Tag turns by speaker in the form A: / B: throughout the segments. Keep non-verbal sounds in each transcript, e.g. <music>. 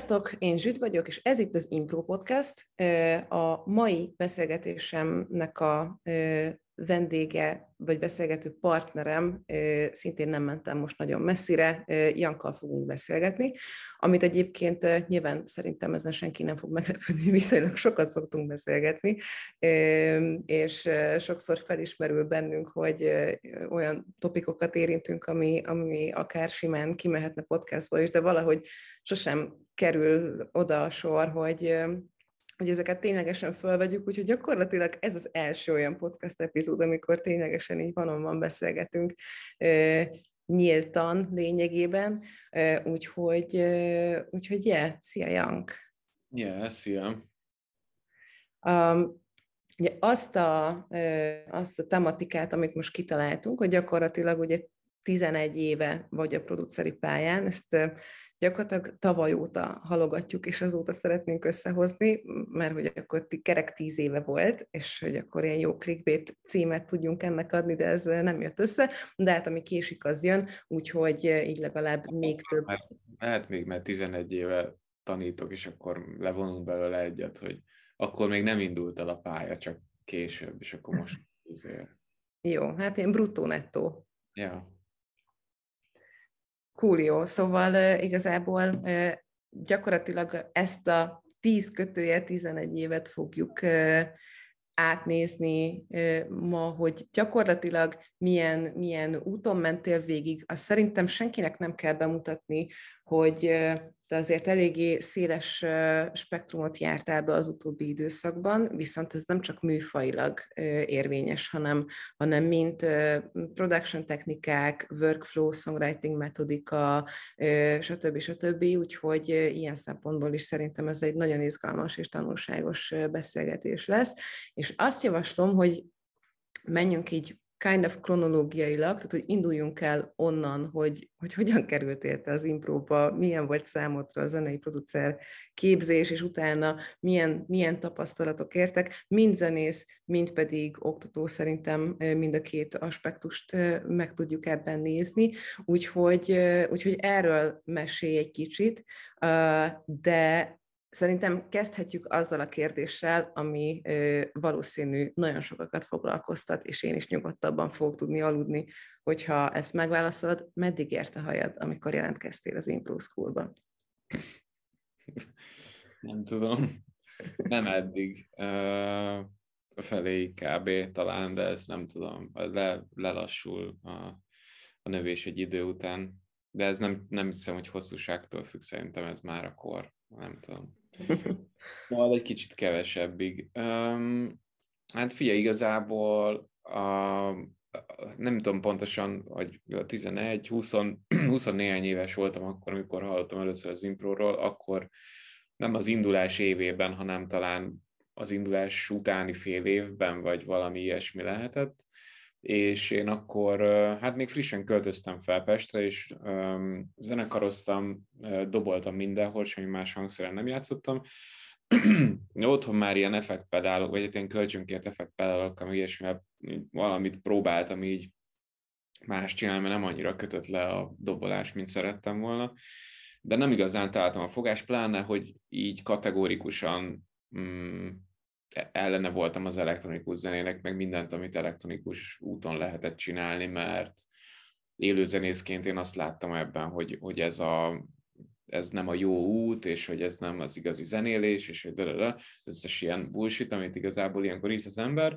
A: Sziasztok, én Zsüt vagyok, és ez itt az Impro Podcast. A mai beszélgetésemnek a vendége, vagy beszélgető partnerem, szintén nem mentem most nagyon messzire, Jankkal fogunk beszélgetni, amit egyébként nyilván szerintem ezen senki nem fog meglepődni, <laughs> viszonylag sokat szoktunk beszélgetni, és sokszor felismerül bennünk, hogy olyan topikokat érintünk, ami, ami akár simán kimehetne podcastból is, de valahogy sosem kerül oda a sor, hogy hogy ezeket ténylegesen fölvegyük, úgyhogy gyakorlatilag ez az első olyan podcast epizód, amikor ténylegesen így van beszélgetünk nyíltan lényegében, úgyhogy, úgyhogy yeah, szia Jank!
B: Yeah, szia!
A: Um, ugye azt a, azt a tematikát, amit most kitaláltunk, hogy gyakorlatilag ugye 11 éve vagy a produceri pályán, ezt gyakorlatilag tavaly óta halogatjuk, és azóta szeretnénk összehozni, mert hogy akkor kerek tíz éve volt, és hogy akkor ilyen jó clickbait címet tudjunk ennek adni, de ez nem jött össze, de hát ami késik, az jön, úgyhogy így legalább még több.
B: Lehet, lehet még, mert 11 éve tanítok, és akkor levonunk belőle egyet, hogy akkor még nem indult el a pálya, csak később, és akkor most azért. <laughs>
A: Jó, hát én bruttó nettó.
B: Ja.
A: Cool, jó. Szóval igazából gyakorlatilag ezt a 10 kötője 11 évet fogjuk átnézni ma, hogy gyakorlatilag milyen, milyen úton mentél végig, azt szerintem senkinek nem kell bemutatni, hogy te azért eléggé széles spektrumot jártál be az utóbbi időszakban, viszont ez nem csak műfajilag érvényes, hanem, hanem mint production technikák, workflow, songwriting metodika, stb. stb. Úgyhogy ilyen szempontból is szerintem ez egy nagyon izgalmas és tanulságos beszélgetés lesz. És azt javaslom, hogy menjünk így kind of kronológiailag, tehát hogy induljunk el onnan, hogy, hogy hogyan kerültél te az impróba, milyen volt számodra a zenei producer képzés, és utána milyen, milyen tapasztalatok értek, mind zenész, mind pedig oktató szerintem mind a két aspektust meg tudjuk ebben nézni, úgyhogy, úgyhogy erről mesélj egy kicsit, de Szerintem kezdhetjük azzal a kérdéssel, ami ö, valószínű nagyon sokakat foglalkoztat, és én is nyugodtabban fogok tudni aludni, hogyha ezt megválaszolod. Meddig ért a hajad, amikor jelentkeztél az Impro School-ba?
B: Nem tudom. Nem eddig. Uh, felé kb. talán, de ezt nem tudom. Le, lelassul a, a növés egy idő után. De ez nem, nem hiszem, hogy hosszúságtól függ, szerintem ez már a kor. Nem tudom. Majd egy kicsit kevesebbig. Um, hát figyelj, igazából a, nem tudom pontosan, hogy 11, 20, 20 néhány éves voltam akkor, amikor hallottam először az improról, akkor nem az indulás évében, hanem talán az indulás utáni fél évben, vagy valami ilyesmi lehetett és én akkor, hát még frissen költöztem fel Pestre, és um, zenekaroztam, doboltam mindenhol, semmi más hangszeren nem játszottam. <clears throat> Otthon már ilyen effektpedálok, vagy hát ilyen kölcsönkért effektpedálok, ami ilyesmi, valamit próbáltam így más csinálni, mert nem annyira kötött le a dobolás, mint szerettem volna. De nem igazán találtam a fogást, pláne, hogy így kategórikusan mm, ellene voltam az elektronikus zenének, meg mindent, amit elektronikus úton lehetett csinálni, mert élőzenészként én azt láttam ebben, hogy, hogy ez, a, ez nem a jó út, és hogy ez nem az igazi zenélés, és hogy ez összes ilyen bullshit, amit igazából ilyenkor is az ember,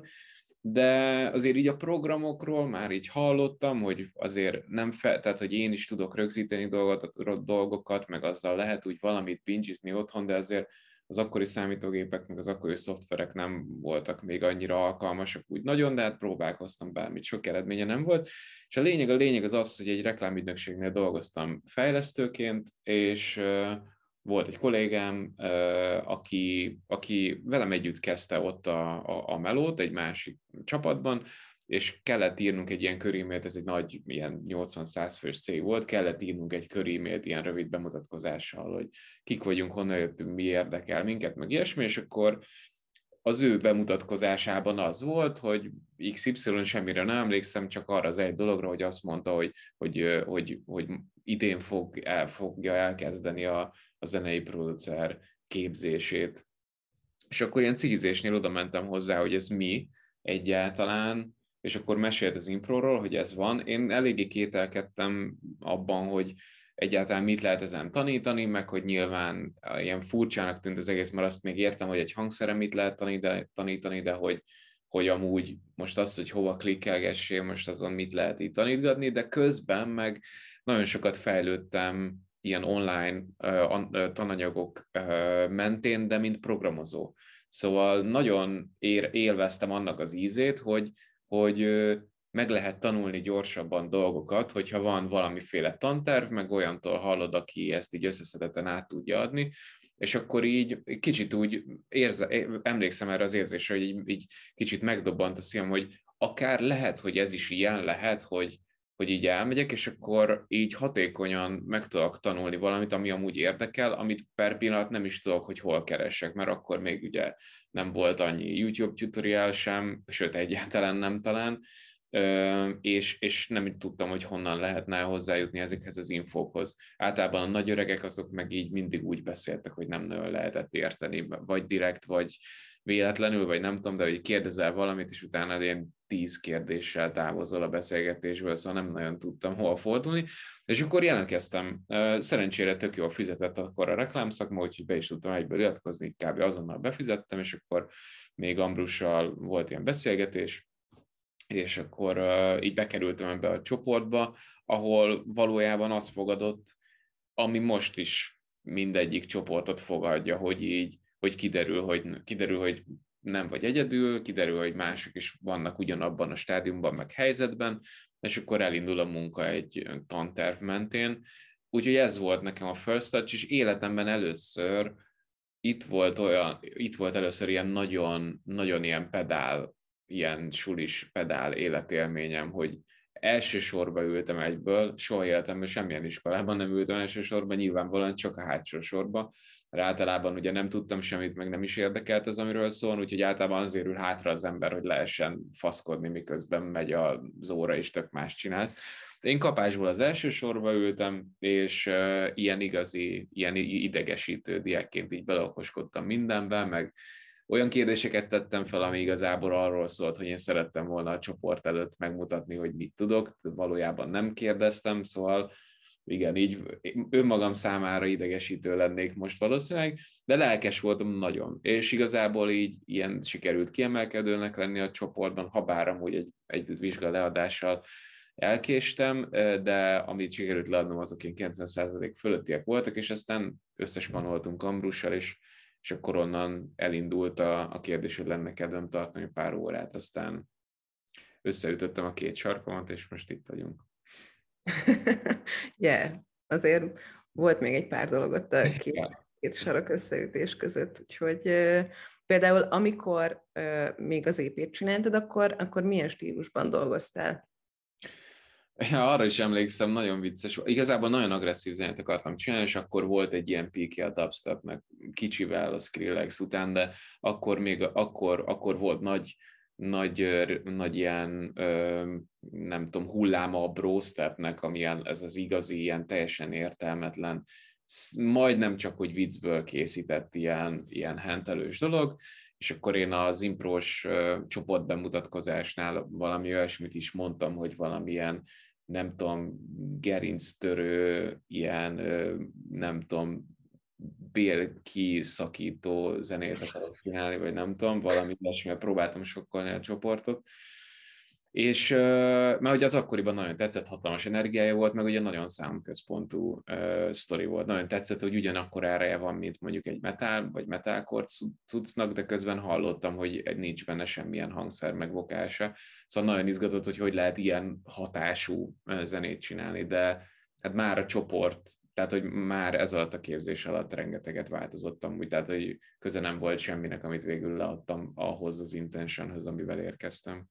B: de azért így a programokról már így hallottam, hogy azért nem fel, tehát hogy én is tudok rögzíteni dolgokat, dolgokat, meg azzal lehet úgy valamit bingizni otthon, de azért az akkori számítógépek, meg az akkori szoftverek nem voltak még annyira alkalmasak úgy nagyon, de hát próbálkoztam bármit, sok eredménye nem volt. És a lényeg, a lényeg az az, hogy egy reklámügynökségnél dolgoztam fejlesztőként, és volt egy kollégám, aki, aki velem együtt kezdte ott a, a, a melót egy másik csapatban, és kellett írnunk egy ilyen körímélt, ez egy nagy, ilyen 80-100 fős cég volt, kellett írnunk egy körímélt ilyen rövid bemutatkozással, hogy kik vagyunk, honnan jöttünk, mi érdekel minket, meg ilyesmi, és akkor az ő bemutatkozásában az volt, hogy XY semmire nem emlékszem, csak arra az egy dologra, hogy azt mondta, hogy, hogy, hogy, hogy idén fog, el, fogja elkezdeni a, a zenei producer képzését. És akkor ilyen cigizésnél oda mentem hozzá, hogy ez mi egyáltalán, és akkor mesélt az improról, hogy ez van. Én eléggé kételkedtem abban, hogy egyáltalán mit lehet ezen tanítani, meg hogy nyilván ilyen furcsának tűnt az egész, mert azt még értem, hogy egy hangszere mit lehet tanítani, de hogy, hogy amúgy most azt, hogy hova klikkelgessél, most azon mit lehet itt tanítgatni, de közben meg nagyon sokat fejlődtem ilyen online uh, tananyagok uh, mentén, de mint programozó. Szóval nagyon ér, élveztem annak az ízét, hogy, hogy meg lehet tanulni gyorsabban dolgokat, hogyha van valamiféle tanterv, meg olyantól hallod, aki ezt így összeszedetten át tudja adni, és akkor így kicsit úgy érze, emlékszem erre az érzésre, hogy így, így kicsit megdobbant a szívem, hogy akár lehet, hogy ez is ilyen lehet, hogy, hogy így elmegyek, és akkor így hatékonyan meg tudok tanulni valamit, ami amúgy érdekel, amit per pillanat nem is tudok, hogy hol keresek, mert akkor még ugye nem volt annyi YouTube tutorial sem, sőt egyáltalán nem talán, és, és nem tudtam, hogy honnan lehetne hozzájutni ezekhez az infókhoz. Általában a nagy öregek azok meg így mindig úgy beszéltek, hogy nem nagyon lehetett érteni, vagy direkt, vagy véletlenül, vagy nem tudom, de hogy kérdezel valamit, és utána ilyen tíz kérdéssel távozol a beszélgetésből, szóval nem nagyon tudtam hol fordulni, és akkor jelentkeztem. Szerencsére tök jól fizetett akkor a reklámszakma, úgyhogy be is tudtam egyből iratkozni, kb. azonnal befizettem, és akkor még Ambrussal volt ilyen beszélgetés, és akkor így bekerültem ebbe a csoportba, ahol valójában azt fogadott, ami most is mindegyik csoportot fogadja, hogy így, hogy kiderül, hogy, kiderül, hogy nem vagy egyedül, kiderül, hogy mások is vannak ugyanabban a stádiumban, meg helyzetben, és akkor elindul a munka egy tanterv mentén. Úgyhogy ez volt nekem a first touch, és életemben először itt volt olyan, itt volt először ilyen nagyon, nagyon ilyen pedál ilyen sulis pedál életélményem, hogy elsősorban ültem egyből, soha életemben semmilyen iskolában nem ültem elsősorban, nyilvánvalóan csak a hátsó sorba, mert általában ugye nem tudtam semmit, meg nem is érdekelt az, amiről szól, úgyhogy általában azért ül hátra az ember, hogy lehessen faszkodni, miközben megy az óra, és tök más csinálsz. Én kapásból az első sorba ültem, és uh, ilyen igazi, ilyen idegesítő diákként így beleokoskodtam mindenben, meg olyan kérdéseket tettem fel, ami igazából arról szólt, hogy én szerettem volna a csoport előtt megmutatni, hogy mit tudok, valójában nem kérdeztem, szóval igen, így önmagam számára idegesítő lennék most valószínűleg, de lelkes voltam nagyon, és igazából így ilyen sikerült kiemelkedőnek lenni a csoportban, ha bár amúgy egy, egy vizsga leadással elkéstem, de amit sikerült leadnom, azok ilyen 90% fölöttiek voltak, és aztán összespanoltunk Ambrussal, és és akkor onnan elindult a, a kérdés, hogy lenne kedvem tartani pár órát, aztán összeütöttem a két sarkomat, és most itt vagyunk. <laughs>
A: yeah, azért volt még egy pár dolog ott a két, két sarok összeütés között, úgyhogy uh, például amikor uh, még az épét csináltad, akkor, akkor milyen stílusban dolgoztál?
B: Ja, arra is emlékszem, nagyon vicces. Igazából nagyon agresszív zenét akartam csinálni, és akkor volt egy ilyen píkje a dubstepnek, kicsivel a Skrillex után, de akkor még akkor, akkor volt nagy, nagy, nagy ilyen, nem tudom, hulláma a brostepnek, amilyen ez az igazi, ilyen teljesen értelmetlen, majdnem csak, hogy viccből készített ilyen, ilyen hentelős dolog, és akkor én az imprós csoportbemutatkozásnál valami olyasmit is mondtam, hogy valamilyen nem tudom, gerinctörő, ilyen, nem tudom, bélkiszakító zenét akarok csinálni, vagy nem tudom, valami ilyesmivel próbáltam sokkolni a csoportot, és mert ugye az akkoriban nagyon tetszett, hatalmas energiája volt, meg ugye nagyon számközpontú uh, sztori volt. Nagyon tetszett, hogy ugyanakkor ereje van, mint mondjuk egy metal vagy metalcore cuccnak, de közben hallottam, hogy nincs benne semmilyen hangszer megvokása. Szóval nagyon izgatott, hogy hogy lehet ilyen hatású zenét csinálni, de hát már a csoport, tehát hogy már ez alatt a képzés alatt rengeteget változottam, úgy, tehát hogy köze nem volt semminek, amit végül leadtam ahhoz az intentionhoz, amivel érkeztem.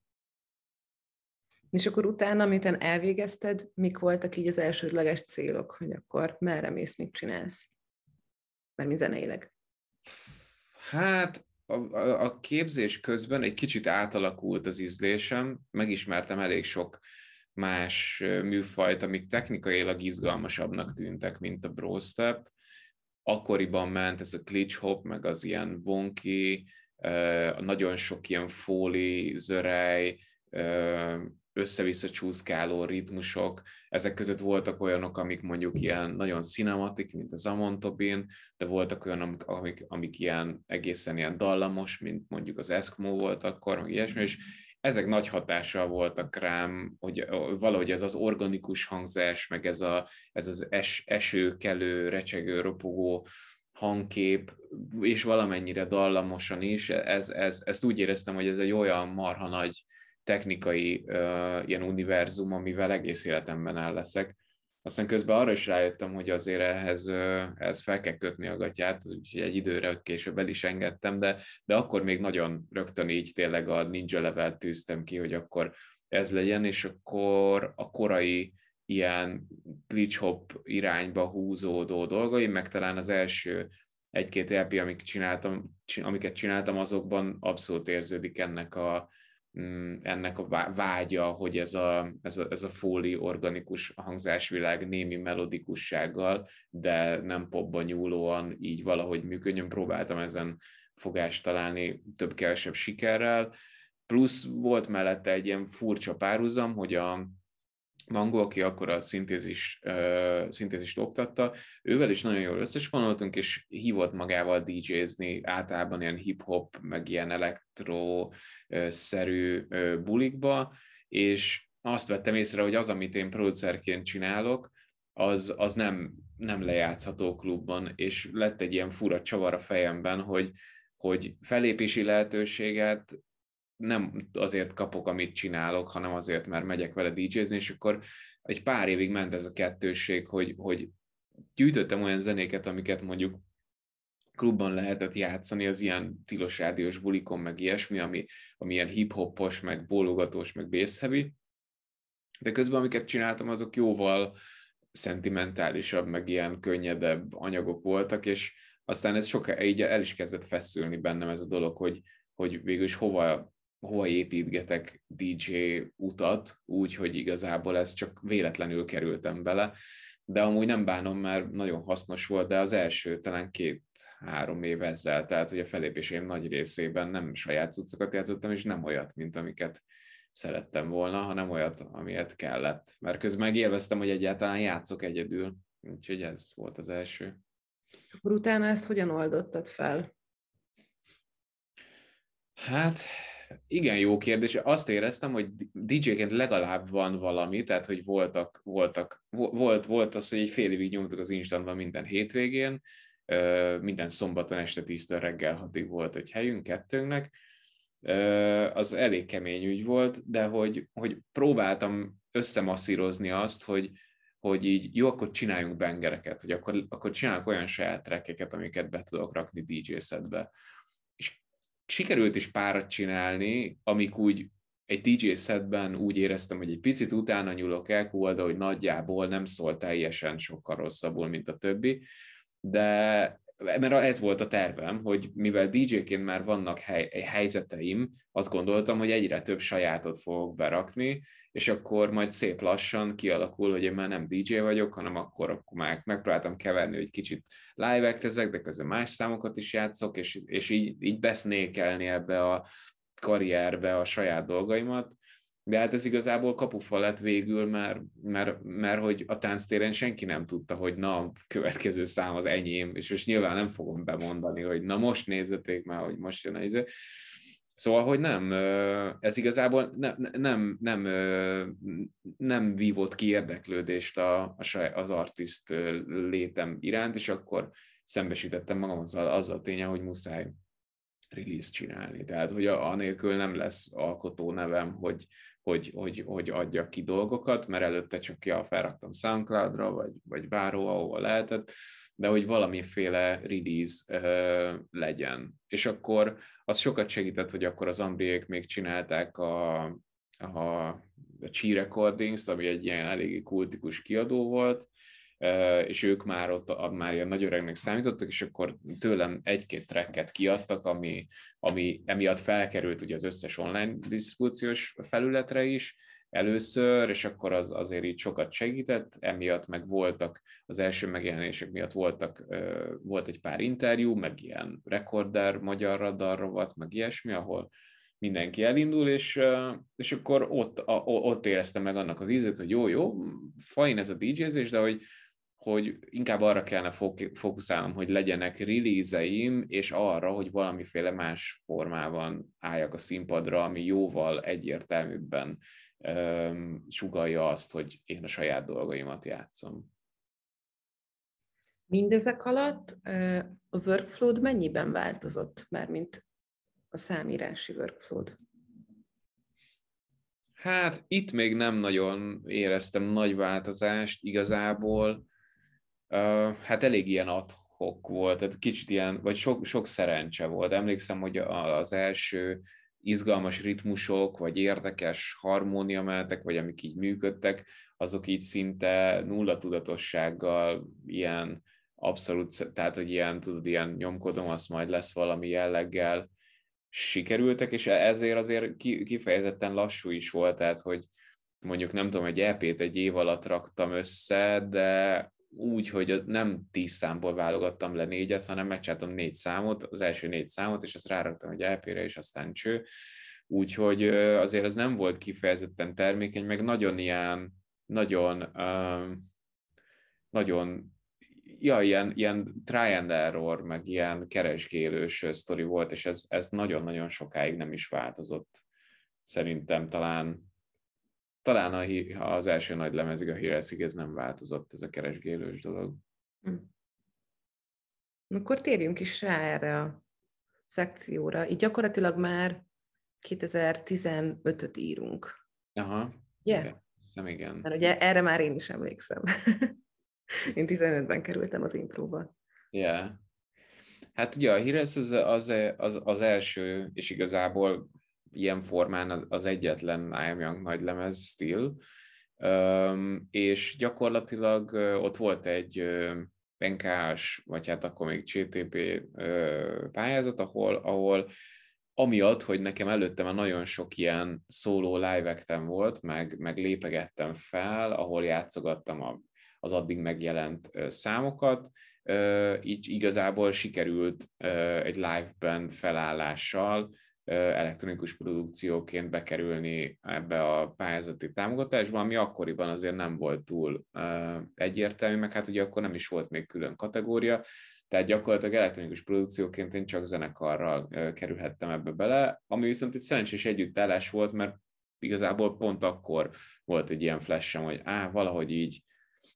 A: És akkor utána, miután elvégezted, mik voltak így az elsődleges célok, hogy akkor merre mész, mit csinálsz? Mert mi zeneileg.
B: Hát a, a képzés közben egy kicsit átalakult az ízlésem, megismertem elég sok más műfajt, amik technikailag izgalmasabbnak tűntek, mint a Bro Step. Akkoriban ment ez a glitch hop, meg az ilyen wonky, nagyon sok ilyen fóli, zörej, össze-vissza csúszkáló ritmusok, ezek között voltak olyanok, amik mondjuk ilyen nagyon cinematik, mint az Amontobin, de voltak olyanok, amik, amik ilyen egészen ilyen dallamos, mint mondjuk az Eskimo volt akkor, meg ilyesmi, és ezek nagy hatással voltak rám, hogy valahogy ez az organikus hangzás, meg ez, a, ez az es, esőkelő, recsegő, ropogó hangkép, és valamennyire dallamosan is, ez, ez, ezt úgy éreztem, hogy ez egy olyan marha nagy technikai uh, ilyen univerzum, amivel egész életemben el leszek. Aztán közben arra is rájöttem, hogy azért ehhez, ehhez fel kell kötni a gatyát, úgyhogy egy időre később el is engedtem, de, de akkor még nagyon rögtön így tényleg a ninja level tűztem ki, hogy akkor ez legyen, és akkor a korai ilyen glitch hop irányba húzódó dolgai, meg talán az első egy-két LP, amik csináltam, amiket csináltam, azokban abszolút érződik ennek a, ennek a vágya, hogy ez a, ez a, ez a fóli organikus hangzásvilág némi melodikussággal, de nem popba nyúlóan így valahogy működjön. Próbáltam ezen fogást találni több-kevesebb sikerrel. Plusz volt mellette egy ilyen furcsa párhuzam, hogy a, Mango, aki akkor a szintézis, uh, szintézist oktatta, ővel is nagyon jól összespanoltunk, és hívott magával DJ-zni, általában ilyen hip-hop, meg ilyen elektro-szerű bulikba, és azt vettem észre, hogy az, amit én producerként csinálok, az, az nem, nem lejátszható klubban, és lett egy ilyen fura csavar a fejemben, hogy, hogy felépési lehetőséget nem azért kapok, amit csinálok, hanem azért, mert megyek vele DJ-zni, és akkor egy pár évig ment ez a kettősség, hogy, hogy gyűjtöttem olyan zenéket, amiket mondjuk klubban lehetett játszani, az ilyen tilos rádiós bulikon, meg ilyesmi, ami, ami ilyen hip-hopos, meg bólogatós, meg bass. De közben, amiket csináltam, azok jóval szentimentálisabb, meg ilyen könnyedebb anyagok voltak, és aztán ez soká, így el is kezdett feszülni bennem ez a dolog, hogy, hogy végül is hova hova építgetek DJ utat, úgy, hogy igazából ez csak véletlenül kerültem bele, de amúgy nem bánom, mert nagyon hasznos volt, de az első talán két-három év ezzel, tehát hogy a felépéseim nagy részében nem saját cuccokat játszottam, és nem olyat, mint amiket szerettem volna, hanem olyat, amilyet kellett. Mert közben megélveztem, hogy egyáltalán játszok egyedül, úgyhogy ez volt az első.
A: Akkor utána ezt hogyan oldottad fel?
B: Hát igen, jó kérdés. Azt éreztem, hogy DJ-ként legalább van valami, tehát hogy voltak, voltak, volt, volt az, hogy egy fél évig nyomtuk az instantban minden hétvégén, minden szombaton este 10 reggel hatig volt egy helyünk kettőnknek, az elég kemény ügy volt, de hogy, hogy próbáltam összemasszírozni azt, hogy, hogy így jó, akkor csináljunk bengereket, hogy akkor, akkor csinálok olyan saját trekkeket, amiket be tudok rakni DJ setbe sikerült is párat csinálni, amik úgy egy DJ setben úgy éreztem, hogy egy picit utána nyúlok el, de hogy nagyjából nem szól teljesen sokkal rosszabbul, mint a többi, de mert ez volt a tervem, hogy mivel DJ-ként már vannak hely, helyzeteim, azt gondoltam, hogy egyre több sajátot fogok berakni, és akkor majd szép lassan kialakul, hogy én már nem DJ vagyok, hanem akkor, akkor már megpróbáltam keverni, hogy kicsit live ezek, de közben más számokat is játszok, és, és így, így besznékelni ebbe a karrierbe a saját dolgaimat, de hát ez igazából kapufa lett végül, mert, mert, mert hogy a tánctéren senki nem tudta, hogy na, a következő szám az enyém, és most nyilván nem fogom bemondani, hogy na most nézzeték már, hogy most jön a izé. Szóval, hogy nem, ez igazából nem, nem, nem, nem vívott ki érdeklődést a, az artist létem iránt, és akkor szembesítettem magam azzal, azzal a ténye, hogy muszáj release csinálni. Tehát, hogy anélkül nem lesz alkotó nevem, hogy, hogy, hogy, hogy adjak ki dolgokat, mert előtte csak ja, felraktam SoundCloud-ra, vagy, vagy bárhol, ahova lehetett, de hogy valamiféle release uh, legyen. És akkor az sokat segített, hogy akkor az Ambriék még csinálták a, a, a Chi Recordings, ami egy ilyen eléggé kultikus kiadó volt, és ők már ott már ilyen nagy öregnek számítottak, és akkor tőlem egy-két tracket kiadtak, ami, ami emiatt felkerült ugye az összes online disztribúciós felületre is, először, és akkor az azért így sokat segített, emiatt meg voltak, az első megjelenések miatt voltak, volt egy pár interjú, meg ilyen rekorder, magyar radar meg ilyesmi, ahol mindenki elindul, és, és akkor ott, a, ott éreztem meg annak az ízét, hogy jó, jó, fajn ez a DJ-zés, de hogy, hogy inkább arra kellene fókuszálnom, hogy legyenek releaseim, és arra, hogy valamiféle más formában álljak a színpadra, ami jóval egyértelműbben um, sugalja azt, hogy én a saját dolgaimat játszom.
A: Mindezek alatt a workflow mennyiben változott, mármint a számírási workflow
B: Hát itt még nem nagyon éreztem nagy változást igazából. Hát elég ilyen adhok volt, tehát kicsit ilyen, vagy sok, sok szerencse volt. Emlékszem, hogy az első izgalmas ritmusok, vagy érdekes harmóniamenetek, vagy amik így működtek, azok így szinte nulla tudatossággal, ilyen abszolút, tehát hogy ilyen, tudod, ilyen nyomkodom, azt majd lesz valami jelleggel sikerültek, és ezért azért kifejezetten lassú is volt, tehát hogy mondjuk nem tudom, egy EP-t egy év alatt raktam össze, de úgy, hogy nem tíz számból válogattam le négyet, hanem megcsináltam négy számot, az első négy számot, és azt ráraktam egy EP-re, és aztán cső. Úgyhogy azért az nem volt kifejezetten termékeny, meg nagyon ilyen, nagyon, nagyon ja, ilyen, ilyen try and error, meg ilyen keresgélős sztori volt, és ez, ez nagyon-nagyon sokáig nem is változott. Szerintem talán talán a, az első nagy lemezig a híreszig ez nem változott, ez a keresgélős dolog. Hm.
A: Akkor térjünk is rá erre a szekcióra. Így gyakorlatilag már 2015-öt írunk.
B: Aha. Yeah. Igen. Nem igen.
A: Mert ugye erre már én is emlékszem. <laughs> én 15-ben kerültem az impróba.
B: Yeah. Hát ugye a Híresz az, az, az, az első, és igazából ilyen formán az egyetlen I Am Young nagy lemez still, és gyakorlatilag ott volt egy NKS, vagy hát akkor még CTP pályázat, ahol, ahol amiatt, hogy nekem előtte már nagyon sok ilyen szóló live volt, meg, meg lépegettem fel, ahol játszogattam a, az addig megjelent számokat, így igazából sikerült egy live band felállással elektronikus produkcióként bekerülni ebbe a pályázati támogatásba, ami akkoriban azért nem volt túl egyértelmű, meg hát ugye akkor nem is volt még külön kategória, tehát gyakorlatilag elektronikus produkcióként én csak zenekarral kerülhettem ebbe bele, ami viszont egy szerencsés együttállás volt, mert igazából pont akkor volt egy ilyen flashem, hogy á, valahogy így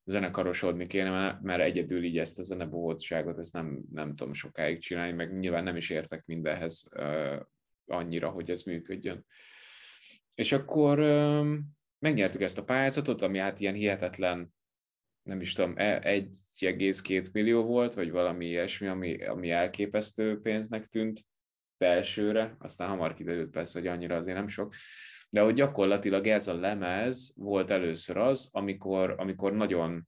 B: zenekarosodni kéne, mert egyedül így ezt a zenebohótságot, ezt nem, nem tudom sokáig csinálni, meg nyilván nem is értek mindenhez annyira, hogy ez működjön. És akkor megnyertük ezt a pályázatot, ami hát ilyen hihetetlen, nem is tudom, 1,2 e, millió volt, vagy valami ilyesmi, ami, ami elképesztő pénznek tűnt belsőre, aztán hamar kiderült persze, hogy annyira azért nem sok, de hogy gyakorlatilag ez a lemez volt először az, amikor, amikor nagyon,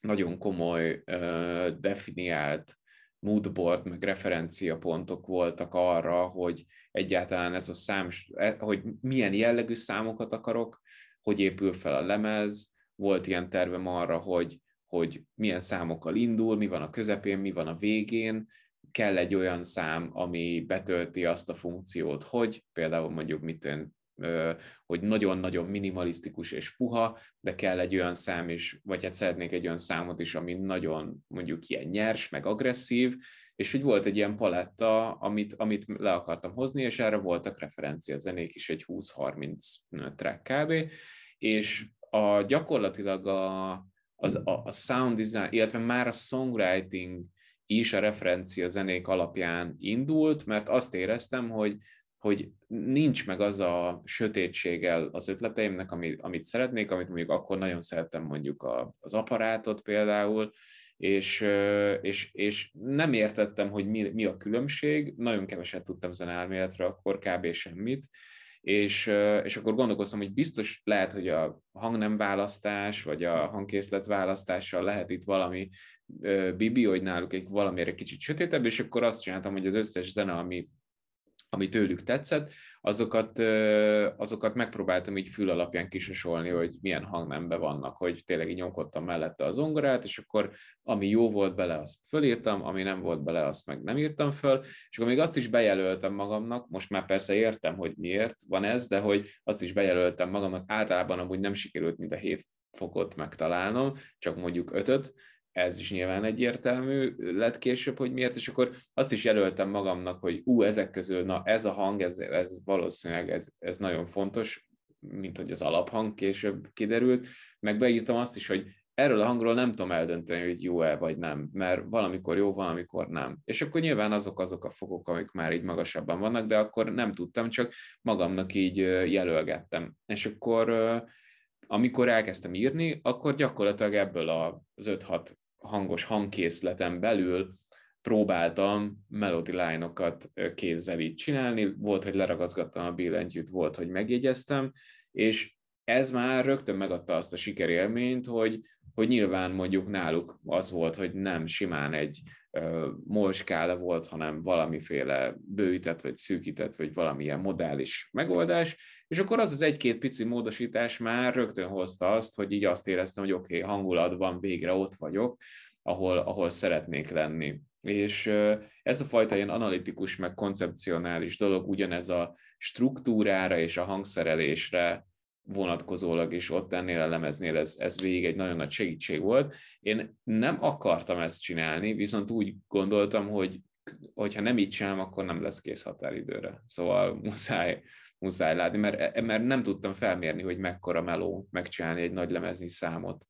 B: nagyon komoly, uh, definiált moodboard, meg referenciapontok voltak arra, hogy egyáltalán ez a szám, e, hogy milyen jellegű számokat akarok, hogy épül fel a lemez, volt ilyen tervem arra, hogy, hogy milyen számokkal indul, mi van a közepén, mi van a végén, kell egy olyan szám, ami betölti azt a funkciót, hogy például mondjuk mit hogy nagyon-nagyon minimalisztikus és puha, de kell egy olyan szám is, vagy hát szeretnék egy olyan számot is, ami nagyon mondjuk ilyen nyers, meg agresszív, és hogy volt egy ilyen paletta, amit, amit le akartam hozni, és erre voltak referencia zenék is, egy 20-30 track kb. És a, gyakorlatilag a, az, a, a sound design, illetve már a songwriting is a referencia zenék alapján indult, mert azt éreztem, hogy hogy nincs meg az a sötétséggel az ötleteimnek, amit, amit szeretnék, amit mondjuk akkor nagyon szerettem mondjuk a, az aparátot például, és, és, és nem értettem, hogy mi, mi a különbség, nagyon keveset tudtam zenelméletről, akkor kb. semmit, és, és akkor gondolkoztam, hogy biztos lehet, hogy a hangnemválasztás, vagy a hangkészlet választással lehet itt valami bibi, hogy náluk egy valamire kicsit sötétebb, és akkor azt csináltam, hogy az összes zene, ami ami tőlük tetszett, azokat, azokat megpróbáltam így fül alapján kisasolni, hogy milyen hangnembe vannak, hogy tényleg így nyomkodtam mellette az zongorát, és akkor ami jó volt bele, azt fölírtam, ami nem volt bele, azt meg nem írtam föl, és akkor még azt is bejelöltem magamnak, most már persze értem, hogy miért van ez, de hogy azt is bejelöltem magamnak, általában amúgy nem sikerült mind a hét fokot megtalálnom, csak mondjuk ötöt, ez is nyilván egyértelmű lett később, hogy miért, és akkor azt is jelöltem magamnak, hogy ú, ezek közül, na ez a hang, ez, ez valószínűleg ez, ez nagyon fontos, mint hogy az alaphang később kiderült, meg beírtam azt is, hogy erről a hangról nem tudom eldönteni, hogy jó-e vagy nem, mert valamikor jó, valamikor nem. És akkor nyilván azok azok a fokok, amik már így magasabban vannak, de akkor nem tudtam, csak magamnak így jelölgettem. És akkor amikor elkezdtem írni, akkor gyakorlatilag ebből az 5-6 hangos hangkészleten belül próbáltam melody line-okat kézzel így csinálni, volt, hogy leragazgattam a billentyűt, volt, hogy megjegyeztem, és ez már rögtön megadta azt a sikerélményt, hogy, hogy nyilván mondjuk náluk az volt, hogy nem simán egy uh, molskála volt, hanem valamiféle bőített, vagy szűkített, vagy valamilyen modális megoldás, és akkor az az egy-két pici módosítás már rögtön hozta azt, hogy így azt éreztem, hogy oké, okay, hangulatban végre ott vagyok, ahol, ahol szeretnék lenni. És ez a fajta ilyen analitikus, meg koncepcionális dolog ugyanez a struktúrára és a hangszerelésre vonatkozólag is ott ennél a lemeznél ez, ez végig egy nagyon nagy segítség volt. Én nem akartam ezt csinálni, viszont úgy gondoltam, hogy hogyha nem így csinálom, akkor nem lesz kész határidőre. Szóval <laughs> muszáj, muszáj látni, mert, mert nem tudtam felmérni, hogy mekkora meló megcsinálni egy nagy lemezni számot.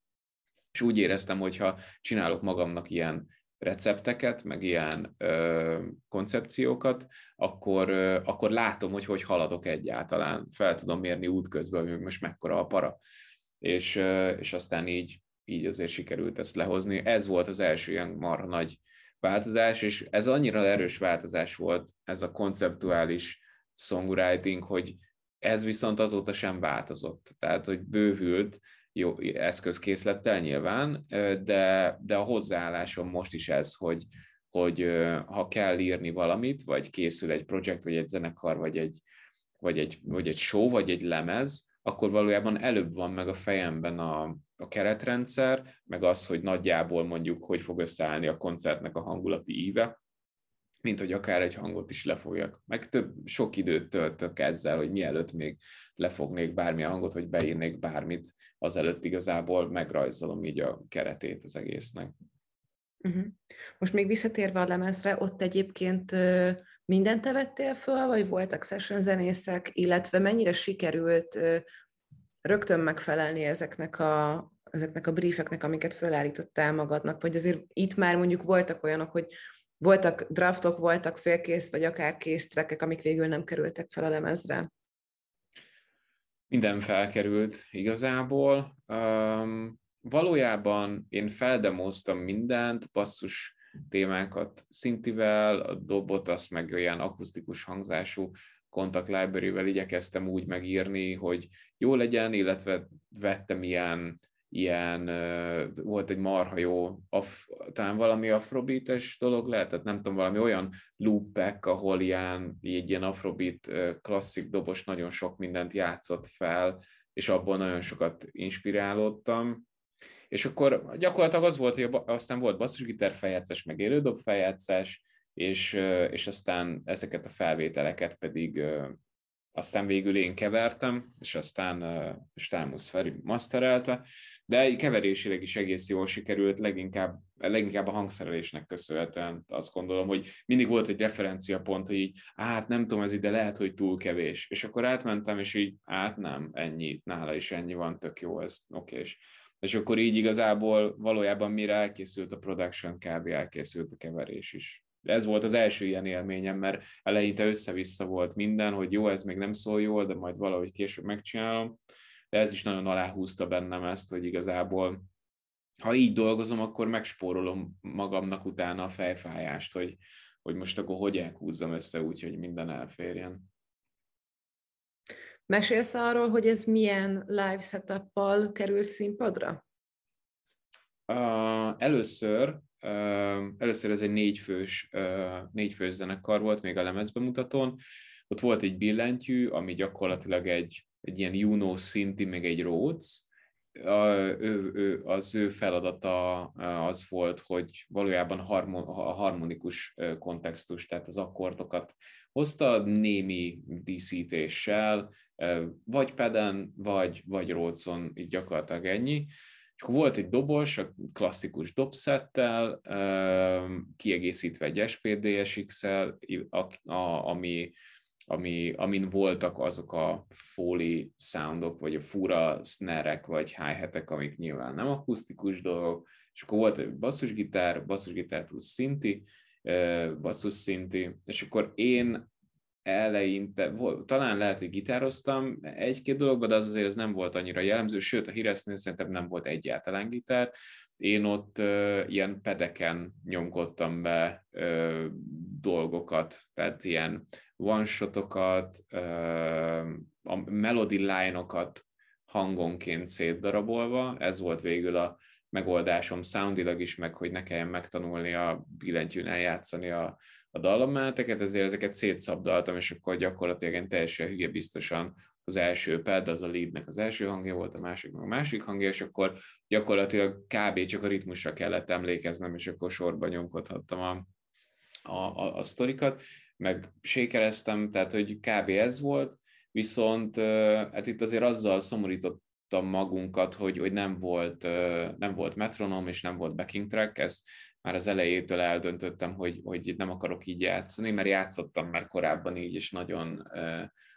B: És úgy éreztem, hogy ha csinálok magamnak ilyen recepteket, meg ilyen ö, koncepciókat, akkor, ö, akkor látom, hogy hogy haladok egyáltalán. Fel tudom mérni útközben, hogy most mekkora a para. És, ö, és aztán így, így azért sikerült ezt lehozni. Ez volt az első ilyen marha nagy változás, és ez annyira erős változás volt, ez a konceptuális songwriting, hogy ez viszont azóta sem változott. Tehát, hogy bővült, jó eszközkészlettel nyilván, de, de a hozzáállásom most is ez, hogy, hogy ha kell írni valamit, vagy készül egy projekt, vagy egy zenekar, vagy egy, vagy egy, vagy egy show, vagy egy lemez, akkor valójában előbb van meg a fejemben a, a keretrendszer, meg az, hogy nagyjából mondjuk, hogy fog összeállni a koncertnek a hangulati íve, mint hogy akár egy hangot is lefogjak. Meg több, sok időt töltök ezzel, hogy mielőtt még lefognék bármilyen hangot, hogy beírnék bármit, azelőtt igazából megrajzolom így a keretét az egésznek.
A: Uh-huh. Most még visszatérve a lemezre, ott egyébként mindent te vettél föl, vagy voltak session zenészek, illetve mennyire sikerült rögtön megfelelni ezeknek a, ezeknek a briefeknek, amiket fölállítottál magadnak, vagy azért itt már mondjuk voltak olyanok, hogy voltak draftok, voltak félkész, vagy akár kész trekek, amik végül nem kerültek fel a lemezre?
B: Minden felkerült igazából. Um, valójában én feldemoztam mindent, basszus témákat szintivel, a dobot azt meg olyan akusztikus hangzású Contact Library-vel igyekeztem úgy megírni, hogy jó legyen, illetve vettem ilyen ilyen, volt egy marha jó, af, talán valami afrobeates dolog lehet, tehát nem tudom, valami olyan loopek, ahol ilyen, egy ilyen afrobeat klasszik dobos nagyon sok mindent játszott fel, és abból nagyon sokat inspirálódtam. És akkor gyakorlatilag az volt, hogy aztán volt basszusgitár feljátszás, meg élődob feljátszás, és, és aztán ezeket a felvételeket pedig aztán végül én kevertem, és aztán uh, Stámusz Feri masterelte, de keverésileg is egész jól sikerült, leginkább, leginkább a hangszerelésnek köszönhetően azt gondolom, hogy mindig volt egy referenciapont, hogy így, hát nem tudom, ez ide lehet, hogy túl kevés. És akkor átmentem, és így, hát nem, ennyi, nála is ennyi van, tök jó, ez oké. És, és akkor így igazából valójában mire elkészült a production, kb. elkészült a keverés is. Ez volt az első ilyen élményem, mert eleinte össze-vissza volt minden, hogy jó, ez még nem szól jól, de majd valahogy később megcsinálom. De ez is nagyon aláhúzta bennem ezt, hogy igazából ha így dolgozom, akkor megspórolom magamnak utána a fejfájást, hogy, hogy most akkor hogy elhúzzam össze úgy, hogy minden elférjen.
A: Mesélsz arról, hogy ez milyen live setup került színpadra?
B: Uh, először, először ez egy négyfős, négyfős zenekar volt még a lemezbemutatón. Ott volt egy billentyű, ami gyakorlatilag egy, egy ilyen Juno szinti, meg egy Rhodes, a, ő, ő, az ő feladata az volt, hogy valójában harmon, a harmonikus kontextus, tehát az akkordokat hozta némi díszítéssel, vagy peden, vagy, vagy rócon, így gyakorlatilag ennyi. És akkor volt egy dobos, a klasszikus dobszettel, kiegészítve egy SPDSX-el, ami ami, amin voltak azok a foley soundok, vagy a fura snare vagy hi amik nyilván nem akusztikus dolgok, és akkor volt egy basszusgitár, basszusgitár plusz szinti, basszus szinti, és akkor én eleinte, talán lehet, hogy gitároztam egy-két dologban, de az azért ez nem volt annyira jellemző, sőt a híresztnél szerintem nem volt egyáltalán gitár. Én ott uh, ilyen pedeken nyomkodtam be uh, dolgokat, tehát ilyen one-shotokat, uh, a melody line-okat hangonként szétdarabolva, ez volt végül a megoldásom soundilag is, meg hogy ne kelljen megtanulni a billentyűn eljátszani a, a dallammeneteket, ezért ezeket szétszabdaltam, és akkor gyakorlatilag én teljesen hülye biztosan az első pad, az a leadnek az első hangja volt, a másik meg a másik hangja, és akkor gyakorlatilag kb. csak a ritmusra kellett emlékeznem, és akkor sorba nyomkodhattam a, a, a, a sztorikat, meg sékereztem, tehát hogy kb. ez volt, viszont hát itt azért azzal szomorítottam magunkat, hogy, hogy nem volt, nem volt metronom és nem volt backing track, ez már az elejétől eldöntöttem, hogy, hogy nem akarok így játszani, mert játszottam már korábban így, és nagyon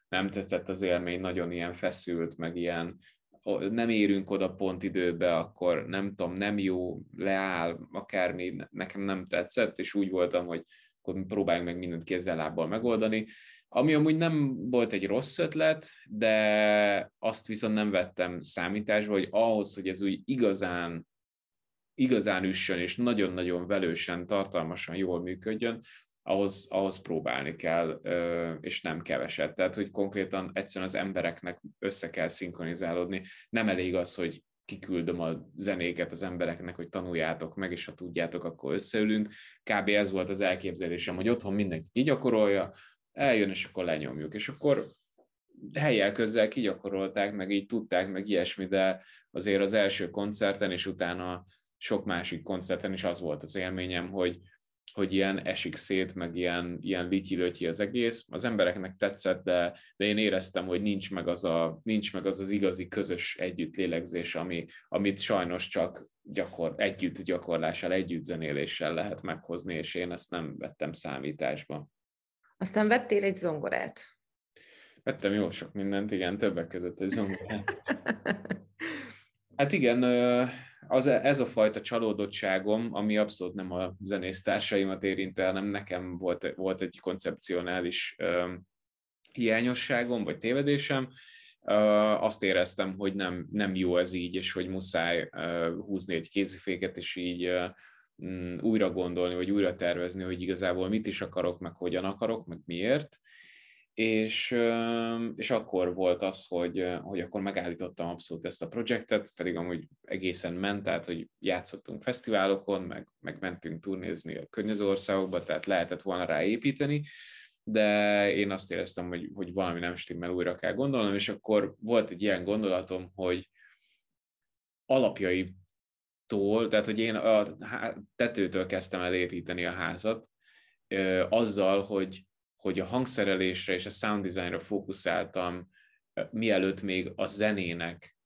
B: nem tetszett az élmény, nagyon ilyen feszült, meg ilyen nem érünk oda pont időbe, akkor nem tudom, nem jó, leáll, akármi, nekem nem tetszett, és úgy voltam, hogy akkor próbáljunk meg mindent kézzel lábbal megoldani. Ami amúgy nem volt egy rossz ötlet, de azt viszont nem vettem számításba, hogy ahhoz, hogy ez úgy igazán igazán üssön, és nagyon-nagyon velősen, tartalmasan jól működjön, ahhoz, ahhoz próbálni kell, és nem keveset. Tehát, hogy konkrétan egyszerűen az embereknek össze kell szinkronizálódni. Nem elég az, hogy kiküldöm a zenéket az embereknek, hogy tanuljátok meg, és ha tudjátok, akkor összeülünk. Kb. ez volt az elképzelésem, hogy otthon mindenki kigyakorolja, eljön, és akkor lenyomjuk. És akkor helyel közel kigyakorolták, meg így tudták, meg ilyesmi, de azért az első koncerten, és utána sok másik koncerten is az volt az élményem, hogy, hogy ilyen esik szét, meg ilyen, ilyen lityi az egész. Az embereknek tetszett, de, de én éreztem, hogy nincs meg az, a, nincs meg az, az igazi közös együtt lélegzés, ami, amit sajnos csak gyakor, együtt gyakorlással, együtt zenéléssel lehet meghozni, és én ezt nem vettem számításba.
A: Aztán vettél egy zongorát.
B: Vettem jó sok mindent, igen, többek között egy zongorát. <laughs> Hát igen, az, ez a fajta csalódottságom, ami abszolút nem a zenésztársaimat érint el, hanem nekem volt, volt egy koncepcionális hiányosságom, vagy tévedésem, azt éreztem, hogy nem, nem jó ez így, és hogy muszáj húzni egy kéziféket, és így újra gondolni, vagy újra tervezni, hogy igazából mit is akarok, meg hogyan akarok, meg miért, és, és akkor volt az, hogy, hogy akkor megállítottam abszolút ezt a projektet, pedig amúgy egészen ment, tehát hogy játszottunk fesztiválokon, meg, meg mentünk turnézni a környező országokba, tehát lehetett volna rá építeni, de én azt éreztem, hogy, hogy valami nem stimmel, újra kell gondolnom, és akkor volt egy ilyen gondolatom, hogy alapjaitól, tehát hogy én a tetőtől kezdtem el építeni a házat, azzal, hogy hogy a hangszerelésre és a sound designra fókuszáltam, mielőtt még a zenének,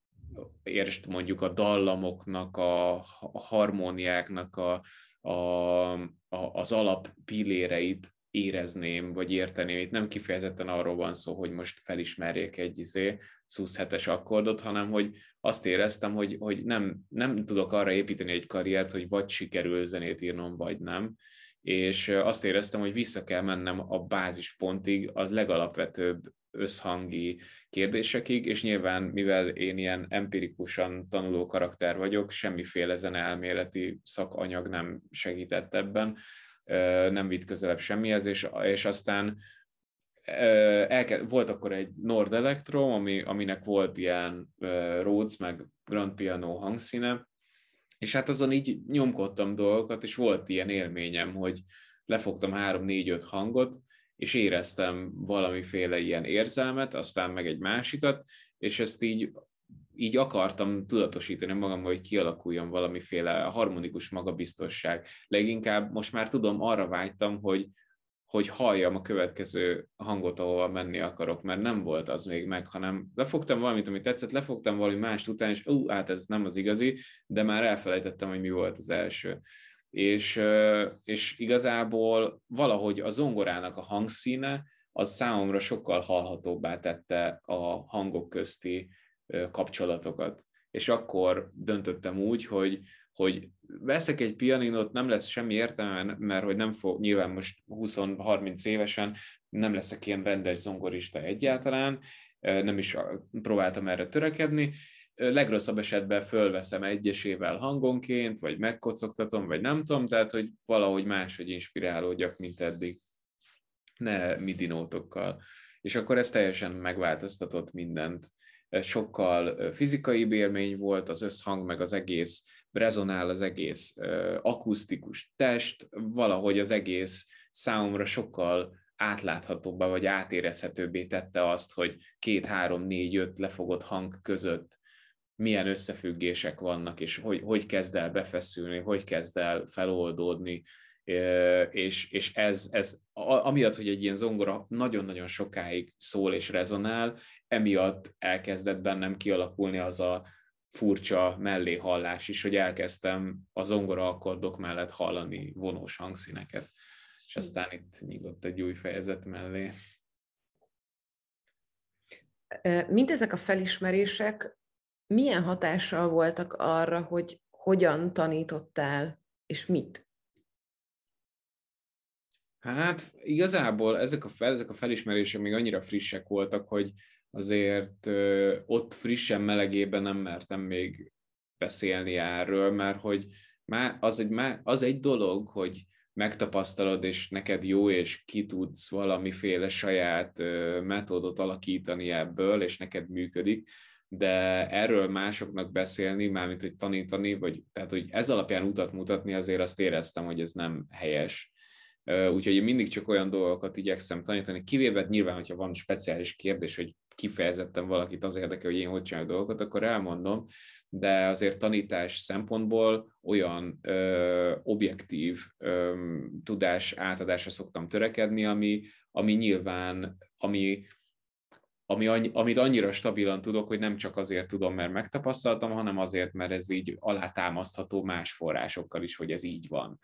B: értsd mondjuk a dallamoknak, a, a harmóniáknak a, a, a, az alap pilléreit érezném, vagy érteném. Itt nem kifejezetten arról van szó, hogy most felismerjek egy izé, szusz hetes akkordot, hanem hogy azt éreztem, hogy, hogy nem, nem tudok arra építeni egy karriert, hogy vagy sikerül zenét írnom, vagy nem, és azt éreztem, hogy vissza kell mennem a bázispontig, az legalapvetőbb összhangi kérdésekig, és nyilván, mivel én ilyen empirikusan tanuló karakter vagyok, semmiféle elméleti szakanyag nem segített ebben, nem vitt közelebb semmihez, és, és aztán elke, volt akkor egy Nord Electro, ami, aminek volt ilyen Rhodes meg Grand Piano hangszíne, és hát azon így nyomkodtam dolgokat, és volt ilyen élményem, hogy lefogtam három-négy-öt hangot, és éreztem valamiféle ilyen érzelmet, aztán meg egy másikat, és ezt így, így akartam tudatosítani magam, hogy kialakuljon valamiféle harmonikus magabiztosság. Leginkább most már tudom, arra vágytam, hogy, hogy halljam a következő hangot, ahova menni akarok, mert nem volt az még meg, hanem lefogtam valamit, amit tetszett, lefogtam valami mást után, és ú, hát ez nem az igazi, de már elfelejtettem, hogy mi volt az első. És, és igazából valahogy a zongorának a hangszíne, az számomra sokkal hallhatóbbá tette a hangok közti kapcsolatokat. És akkor döntöttem úgy, hogy, hogy veszek egy pianinot, nem lesz semmi értelme, mert hogy nem fog, nyilván most 20-30 évesen nem leszek ilyen rendes zongorista egyáltalán, nem is próbáltam erre törekedni, legrosszabb esetben fölveszem egyesével hangonként, vagy megkocogtatom, vagy nem tudom, tehát hogy valahogy máshogy inspirálódjak, mint eddig. Ne midinótokkal. És akkor ez teljesen megváltoztatott mindent. Sokkal fizikai élmény volt, az összhang, meg az egész rezonál az egész akusztikus test, valahogy az egész számomra sokkal átláthatóbbá vagy átérezhetőbbé tette azt, hogy két, három, négy, öt lefogott hang között milyen összefüggések vannak, és hogy, hogy kezd el befeszülni, hogy kezd el feloldódni, és, és ez, ez amiatt, hogy egy ilyen zongora nagyon-nagyon sokáig szól és rezonál, emiatt elkezdett bennem kialakulni az a furcsa melléhallás is, hogy elkezdtem a zongora akkordok mellett hallani vonós hangszíneket, és aztán itt nyílt egy új fejezet mellé.
A: Mindezek a felismerések milyen hatással voltak arra, hogy hogyan tanítottál, és mit?
B: Hát igazából ezek a, fel, ezek a felismerések még annyira frissek voltak, hogy azért ö, ott frissen melegében nem mertem még beszélni erről, mert hogy má, az, egy, má, az egy dolog, hogy megtapasztalod, és neked jó, és ki tudsz valamiféle saját ö, metódot alakítani ebből, és neked működik, de erről másoknak beszélni, mármint hogy tanítani, vagy tehát hogy ez alapján utat mutatni, azért azt éreztem, hogy ez nem helyes. Úgyhogy én mindig csak olyan dolgokat igyekszem tanítani, kivéve nyilván, hogyha van speciális kérdés, hogy kifejezetten valakit az érdekel, hogy én hogy csinálok dolgokat, akkor elmondom, de azért tanítás szempontból olyan ö, objektív ö, tudás átadásra szoktam törekedni, ami, ami nyilván, ami ami, amit annyira stabilan tudok, hogy nem csak azért tudom, mert megtapasztaltam, hanem azért, mert ez így alátámasztható más forrásokkal is, hogy ez így van.